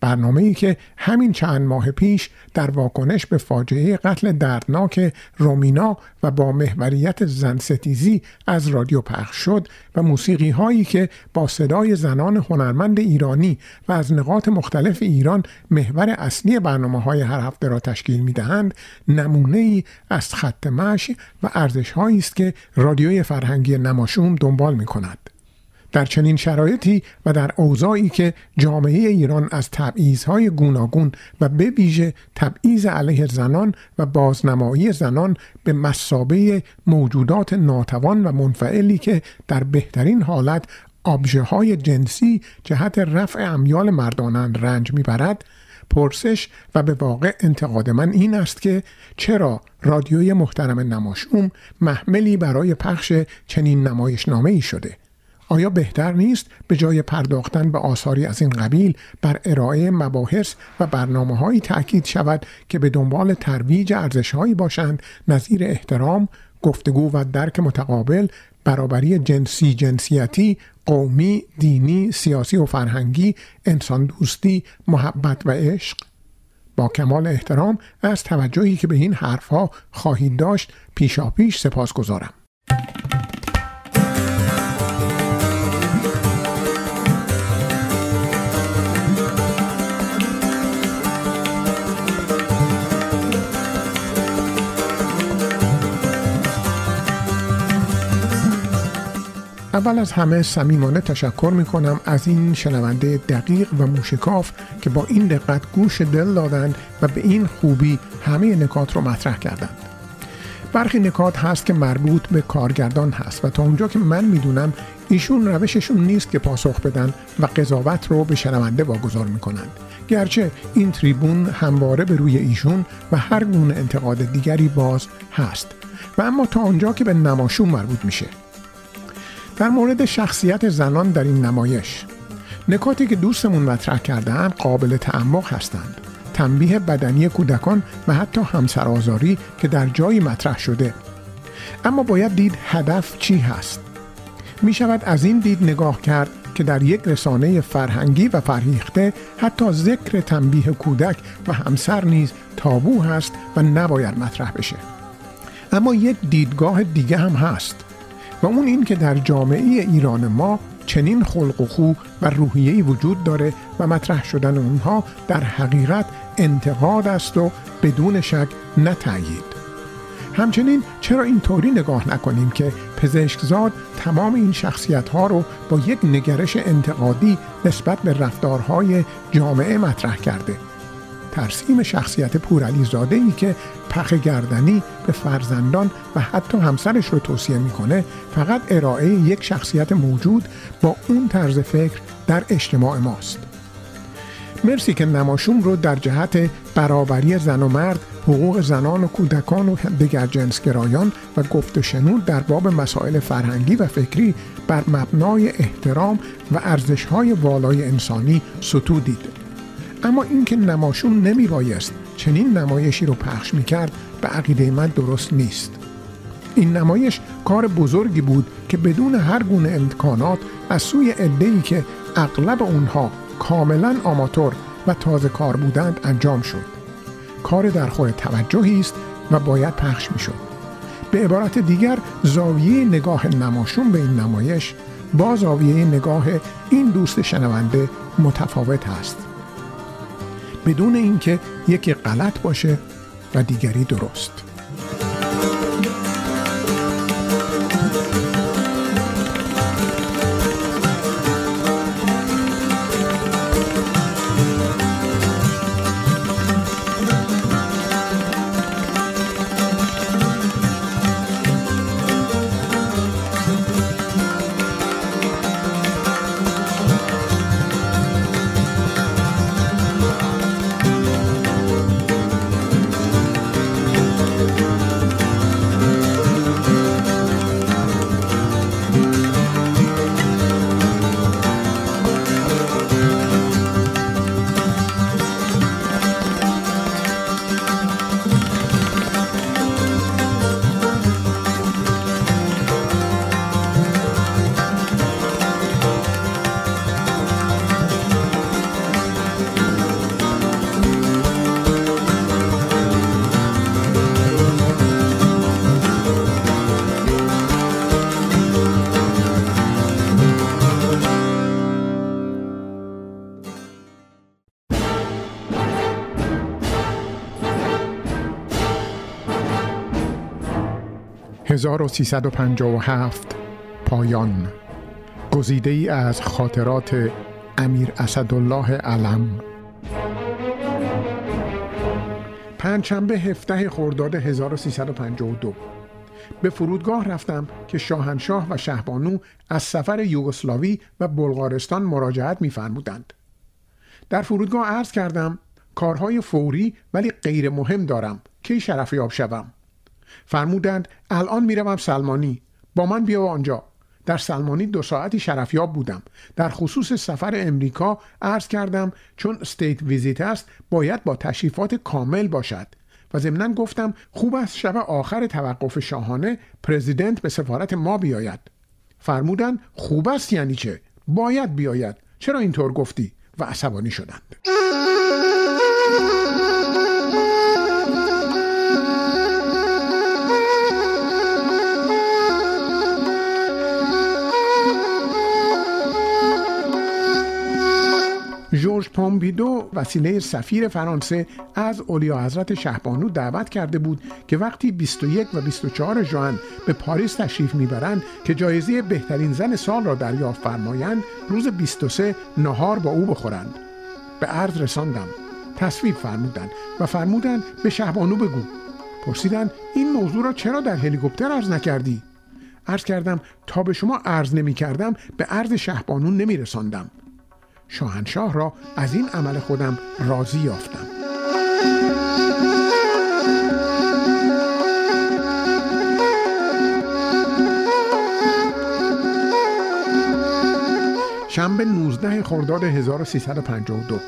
برنامه ای که همین چند ماه پیش در واکنش به فاجعه قتل دردناک رومینا و با محوریت زن ستیزی از رادیو پخش شد و موسیقی هایی که با صدای زنان هنرمند ایرانی و از نقاط مختلف ایران محور اصلی برنامه های هر هفته را تشکیل می دهند نمونه ای از خط مشی و ارزش است که رادیوی فرهنگی نماشوم دنبال می کند. در چنین شرایطی و در اوضاعی که جامعه ایران از تبعیضهای گوناگون و به ویژه تبعیض علیه زنان و بازنمایی زنان به مسابه موجودات ناتوان و منفعلی که در بهترین حالت آبژه های جنسی جهت رفع امیال مردانند رنج می‌برد پرسش و به واقع انتقاد من این است که چرا رادیوی محترم نماشوم محملی برای پخش چنین نمایشنامه ای شده؟ آیا بهتر نیست به جای پرداختن به آثاری از این قبیل بر ارائه مباحث و برنامه هایی تأکید شود که به دنبال ترویج ارزش هایی باشند نظیر احترام، گفتگو و درک متقابل، برابری جنسی جنسیتی، قومی، دینی، سیاسی و فرهنگی، انسان دوستی، محبت و عشق؟ با کمال احترام از توجهی که به این حرفها خواهید داشت پیشاپیش سپاس اول از همه صمیمانه تشکر می کنم از این شنونده دقیق و موشکاف که با این دقت گوش دل دادند و به این خوبی همه نکات رو مطرح کردند. برخی نکات هست که مربوط به کارگردان هست و تا اونجا که من می‌دونم ایشون روششون نیست که پاسخ بدن و قضاوت رو به شنونده واگذار می‌کنند. گرچه این تریبون همواره به روی ایشون و هر گونه انتقاد دیگری باز هست. و اما تا آنجا که به نماشون مربوط میشه. در مورد شخصیت زنان در این نمایش. نکاتی که دوستمون مطرح کردن قابل تعمق هستند. تنبیه بدنی کودکان و حتی همسرآزاری که در جایی مطرح شده. اما باید دید هدف چی هست. می شود از این دید نگاه کرد که در یک رسانه فرهنگی و فرهیخته حتی ذکر تنبیه کودک و همسر نیز تابو هست و نباید مطرح بشه. اما یک دیدگاه دیگه هم هست. و اون این که در جامعه ایران ما چنین خلق و خو و روحیه‌ای وجود داره و مطرح شدن اونها در حقیقت انتقاد است و بدون شک نه همچنین چرا اینطوری نگاه نکنیم که پزشکزاد تمام این شخصیت ها رو با یک نگرش انتقادی نسبت به رفتارهای جامعه مطرح کرده؟ ترسیم شخصیت پورعلی زاده ای که پخ گردنی به فرزندان و حتی همسرش رو توصیه می‌کنه فقط ارائه یک شخصیت موجود با اون طرز فکر در اجتماع ماست. مرسی که نماشوم رو در جهت برابری زن و مرد حقوق زنان و کودکان و دیگر جنسگرایان و گفت و شنود در باب مسائل فرهنگی و فکری بر مبنای احترام و ارزشهای والای انسانی ستودید. اما اینکه نماشوم نمی بایست چنین نمایشی رو پخش می کرد به عقیده من درست نیست. این نمایش کار بزرگی بود که بدون هر گونه امکانات از سوی عده‌ای که اغلب اونها کاملا آماتور و تازه کار بودند انجام شد. کار در خور توجهی است و باید پخش می شد. به عبارت دیگر زاویه نگاه نماشون به این نمایش با زاویه نگاه این دوست شنونده متفاوت است. بدون اینکه یکی غلط باشه و دیگری درست. 1357 پایان. گزیده ای از خاطرات امیر اسدالله علم. پنجشنبه هفته خرداد 1352 به فرودگاه رفتم که شاهنشاه و شهبانو از سفر یوگسلاوی و بلغارستان مراجعت می‌فرمودند. در فرودگاه عرض کردم کارهای فوری ولی غیر مهم دارم. کی شرفیاب شوم؟ فرمودند الان می‌روم سلمانی. با من بیا آنجا. در سلمانی دو ساعتی شرفیاب بودم. در خصوص سفر امریکا عرض کردم چون استیت ویزیت است باید با تشریفات کامل باشد. و ضمنا گفتم خوب است شب آخر توقف شاهانه پرزیدنت به سفارت ما بیاید. فرمودند خوب است یعنی چه؟ باید بیاید. چرا اینطور گفتی؟ و عصبانی شدند. جورج پومبیدو وسیله سفیر فرانسه از اولیا حضرت شهبانو دعوت کرده بود که وقتی 21 و 24 ژوئن به پاریس تشریف می‌برند که جایزه بهترین زن سال را دریافت فرمایند روز 23 نهار با او بخورند. به عرض رساندم. تصویب فرمودند و فرمودند به شهبانو بگو. پرسیدند این موضوع را چرا در هلیکوپتر عرض نکردی؟ عرض کردم تا به شما عرض نمی کردم به عرض شهبانو نمی رساندم شاهنشاه را از این عمل خودم راضی یافتم. شنبه 19 خرداد 1352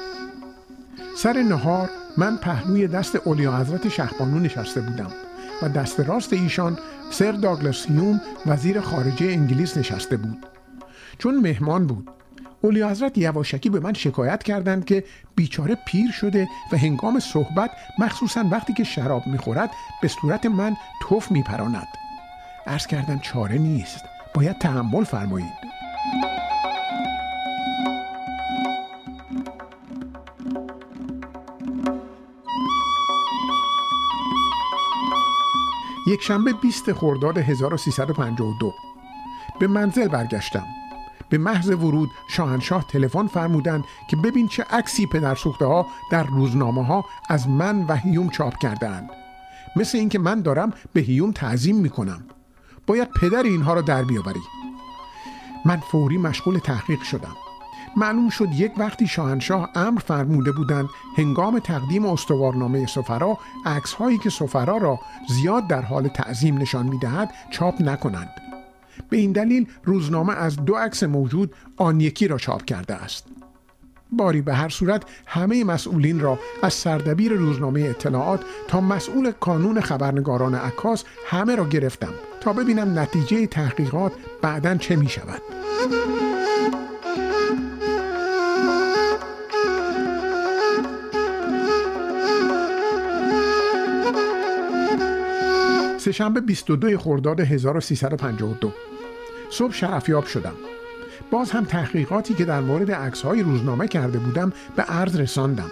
سر نهار من پهلوی دست اولیا حضرت شهبانو نشسته بودم و دست راست ایشان سر داگلس هیوم وزیر خارجه انگلیس نشسته بود. چون مهمان بود اولی حضرت یواشکی به من شکایت کردند که بیچاره پیر شده و هنگام صحبت مخصوصا وقتی که شراب می‌خورد به صورت من توف میپراند. عرض کردم چاره نیست. باید تحمل فرمایید. یک شنبه 20 خرداد 1352 به منزل برگشتم. به محض ورود شاهنشاه تلفن فرمودند که ببین چه عکسی پدر سوخته ها در روزنامه ها از من و هیوم چاپ کردند مثل اینکه من دارم به هیوم تعظیم می‌کنم. باید پدر اینها را در بیاوری. من فوری مشغول تحقیق شدم. معلوم شد یک وقتی شاهنشاه امر فرموده بودند هنگام تقدیم استوارنامه سفرا عکس هایی که سفرا را زیاد در حال تعظیم نشان می‌دهد چاپ نکنند. به این دلیل روزنامه از دو عکس موجود آن یکی را چاپ کرده است. باری به هر صورت همه مسئولین را از سردبیر روزنامه اطلاعات تا مسئول کانون خبرنگاران عکاس همه را گرفتم تا ببینم نتیجه تحقیقات بعدا چه می شود سهشنبه 22 خرداد 1352 صبح شرفیاب شدم. باز هم تحقیقاتی که در مورد عکس های روزنامه کرده بودم به عرض رساندم.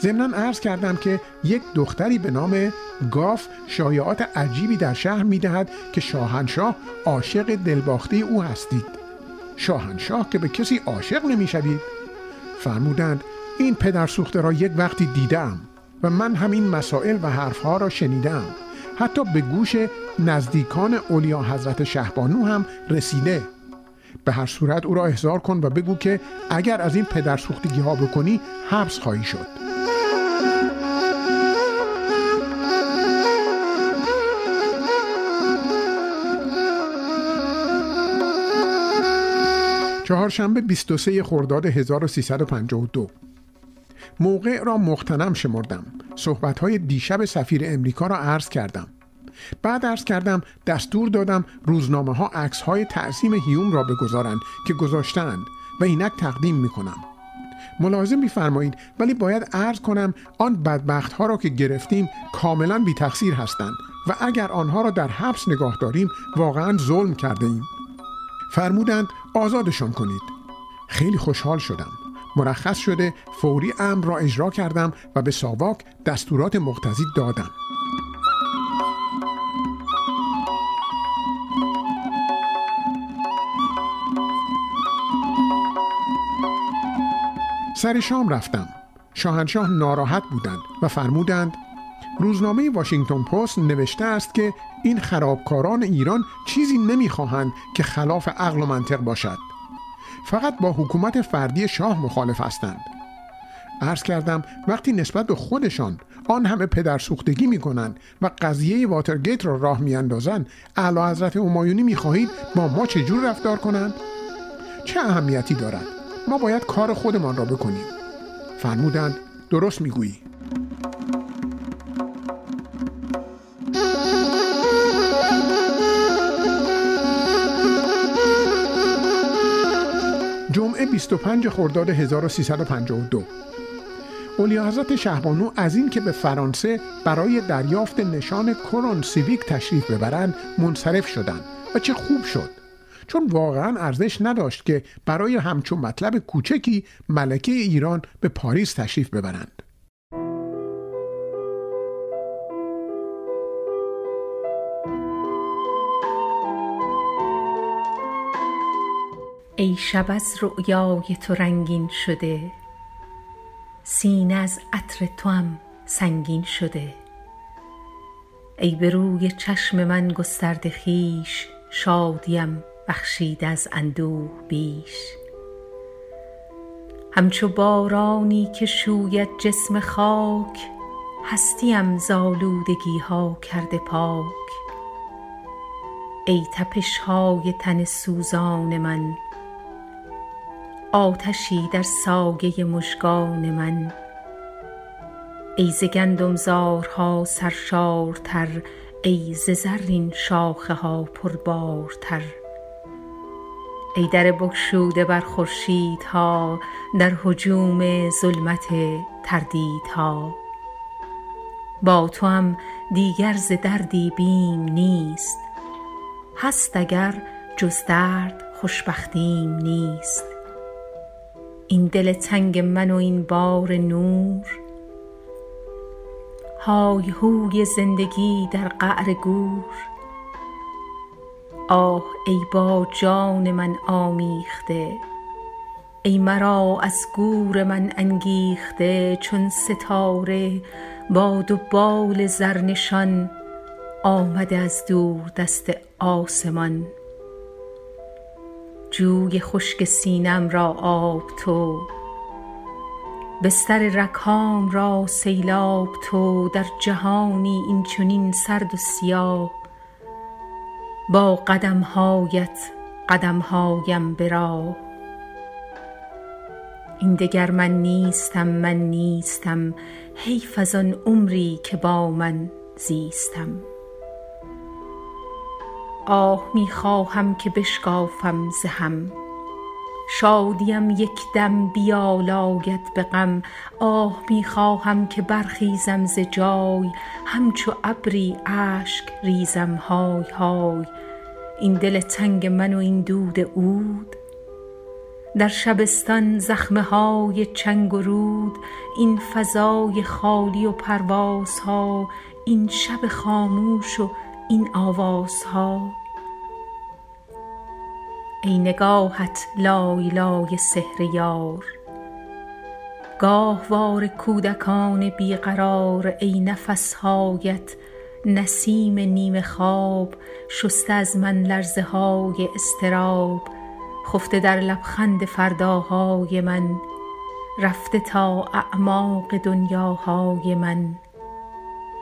ضمنا عرض کردم که یک دختری به نام گاف شایعات عجیبی در شهر می‌دهد که شاهنشاه عاشق دلباخته او هستید. شاهنشاه که به کسی عاشق نمی‌شوید. فرمودند این پدر سوخته را یک وقتی دیدم و من همین مسائل و حرفها را شنیدم حتی به گوش نزدیکان اولیا حضرت شهبانو هم رسیده. به هر صورت او را احضار کن و بگو که اگر از این پدر سوختگی ها بکنی حبس خواهی شد. چهارشنبه 23 خرداد 1352 موقع را مختنم شمردم. صحبت های دیشب سفیر امریکا را عرض کردم. بعد عرض کردم دستور دادم روزنامه ها عکس های تعظیم هیوم را بگذارند که گذاشتند و اینک تقدیم می کنم ملازم میفرمایید ولی باید عرض کنم آن بدبخت ها را که گرفتیم کاملا بی تقصیر هستند و اگر آنها را در حبس نگاه داریم واقعا ظلم کرده ایم فرمودند آزادشان کنید. خیلی خوشحال شدم. مرخص شده فوری امر را اجرا کردم و به ساواک دستورات مقتضی دادم. سر شام رفتم. شاهنشاه ناراحت بودند و فرمودند روزنامه واشنگتن پست نوشته است که این خرابکاران ایران چیزی نمی‌خواهند که خلاف عقل و منطق باشد. فقط با حکومت فردی شاه مخالف هستند عرض کردم وقتی نسبت به خودشان آن همه پدر سوختگی می کنند و قضیه واترگیت را راه می اندازند اعلی حضرت همایونی می خواهید با ما چجور رفتار کنند؟ چه اهمیتی دارد؟ ما باید کار خودمان را بکنیم فرمودند درست می‌گویی جمعه 25 خرداد 1352 اولی حضرت شهبانو از این که به فرانسه برای دریافت نشان کرون سیویک تشریف ببرند منصرف شدند و چه خوب شد. چون واقعا ارزش نداشت که برای همچون مطلب کوچکی ملکه ایران به پاریس تشریف ببرند. ای شب از رؤیای تو رنگین شده. سینه از عطر توام سنگین شده. ای به روی چشم من گسترده خویش شادیم بخشید از اندوه بیش. همچو بارانی که شوید جسم خاک هستیم ز آلودگی ها کرده پاک. ای تپش های تن سوزان من آتشی در سایه مژگان من. ای ز گندمزارها سرشارتر ای ز زرین شاخه ها پربارتر. ای در بگشوده بر خورشیدها در هجوم ظلمت تردیدها. با توام دیگر ز دردی بیم نیست هست اگر جز درد خوشبختیم نیست. این دل تنگ من و این بار نور. های هوی زندگی در قعر گور. آه ای با جان من آمیخته ای مرا از گور من انگیخته چون ستاره با دو بال زرنشان آمده از دور دست آسمان. جوی خشک سینم را آب تو بستر رکام را سیلاب تو در جهانی این چنین سرد و سیاه با قدم هایت قدم هایم به راه. این دگر من نیستم من نیستم حیف از آن عمری که با من زیستم. آه می خواهم که بشکافم ز هم. شادیم یک دم بیالاید به غم. آه می خواهم که برخیزم ز جای. همچو ابری اشک ریزم های های. این دل تنگ من و این دود عود. در شبستان زخمه های چنگ و رود. این فضای خالی و پروازها. این شب خاموش و این آوازها. ای نگاهت لای لای سحر یار. گاهوار کودکان بی قرار ای نفس هایت نسیم نیمه خواب شسته از من لرزه های اضطراب. خفته در لبخند فرداهای من رفته تا اعماق دنیاهای من.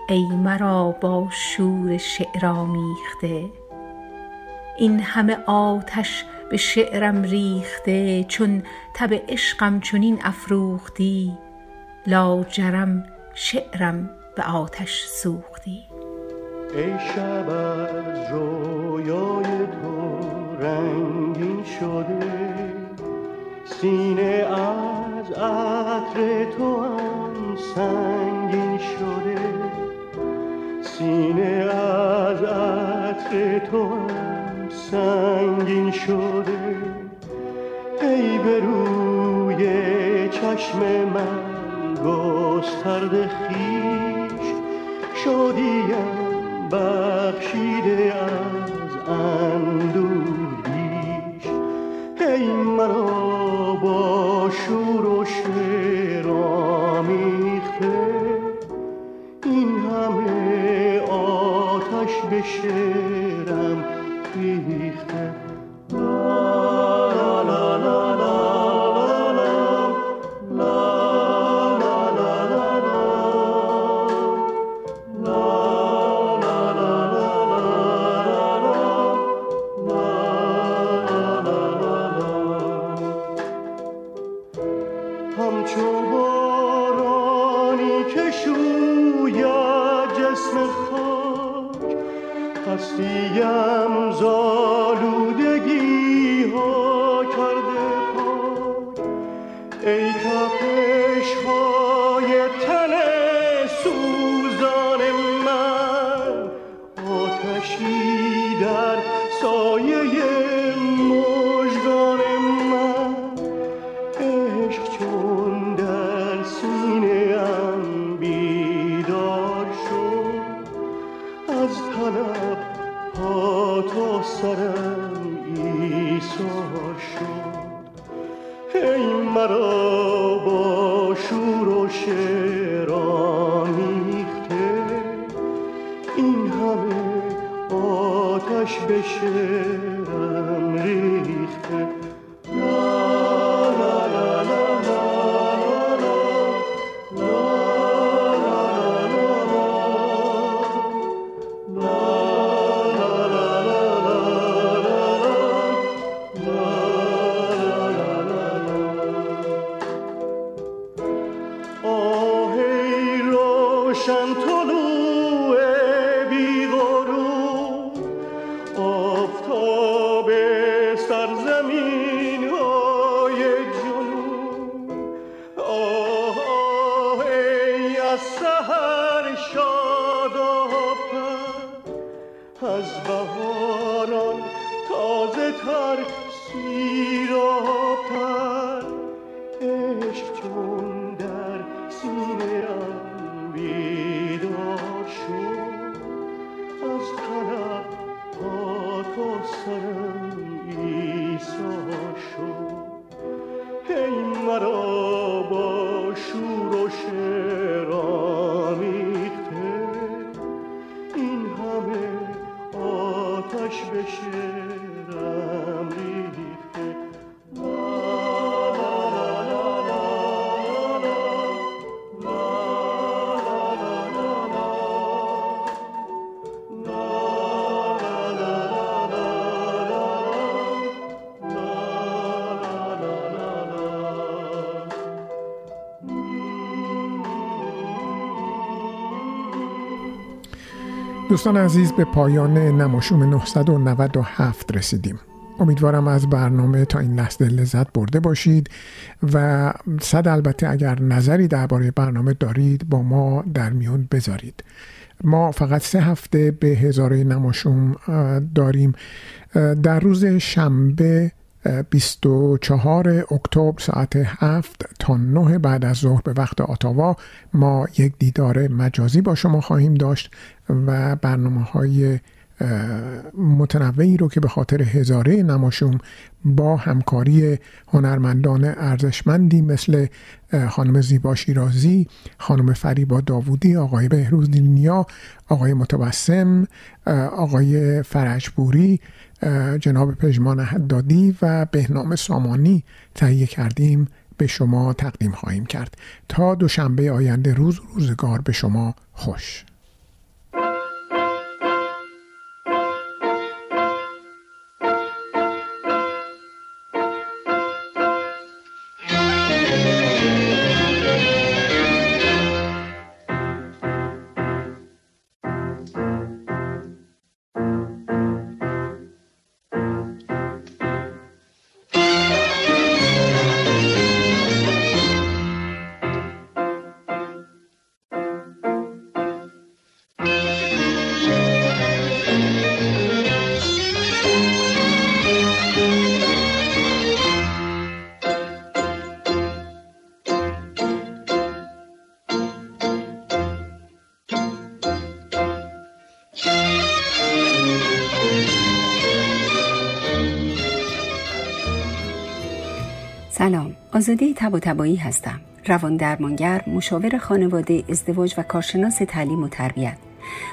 ای مرا با شور شعر آمیخته. این همه آتش به شعرم ریخته چون تب عشقم چنین افروختی لاجرم شعرم به آتش سوختی. ای شب از رویای تو رنگین شده سینه از عطر تو هم سنگین شده. سینه از عطر تو هم سنگین شده. ای به روی چشم من گسترد خیش شدیم بخشیده از اندوهیش ای مرا با شور و شعر آمیخته. این همه آتش به دوستان عزیز به پایان نماشوم 997 رسیدیم. امیدوارم از برنامه تا این لحظه لذت برده باشید و صد البته اگر نظری درباره برنامه دارید با ما در میون بذارید. ما فقط سه هفته به هزاره نماشوم داریم. در روز شنبه 24 اکتبر ساعت 7 تا 9 بعد از ظهر به وقت آتاوا ما یک دیدار مجازی با شما خواهیم داشت و برنامه های متنوعی رو که به خاطر هزاره نماشوم با همکاری هنرمندان ارزشمندی مثل خانم زیبا شیرازی خانم فریبا داوودی آقای بهروز نیا آقای متوسم آقای فرجبوری جناب پژمان حدادی و بهنام سامانی تهیه کردیم به شما تقدیم خواهیم کرد. تا دوشنبه آینده روز روزگار به شما خوش. تب تبایی هستم. روان درمانگر مشاور خانواده ازدواج و کارشناس تعلیم و تربیت.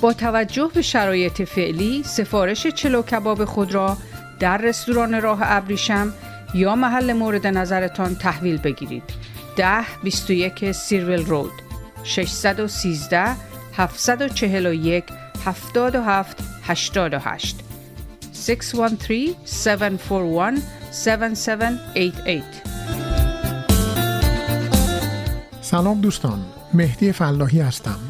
با توجه به شرایط فعلی سفارش چلو کباب خود را در رستوران راه ابریشم یا محل مورد نظرتان تحویل بگیرید. 10 21 سیرویل رود 613 741 77 88 613 741 7788 سلام دوستان مهدی فلاحی هستم.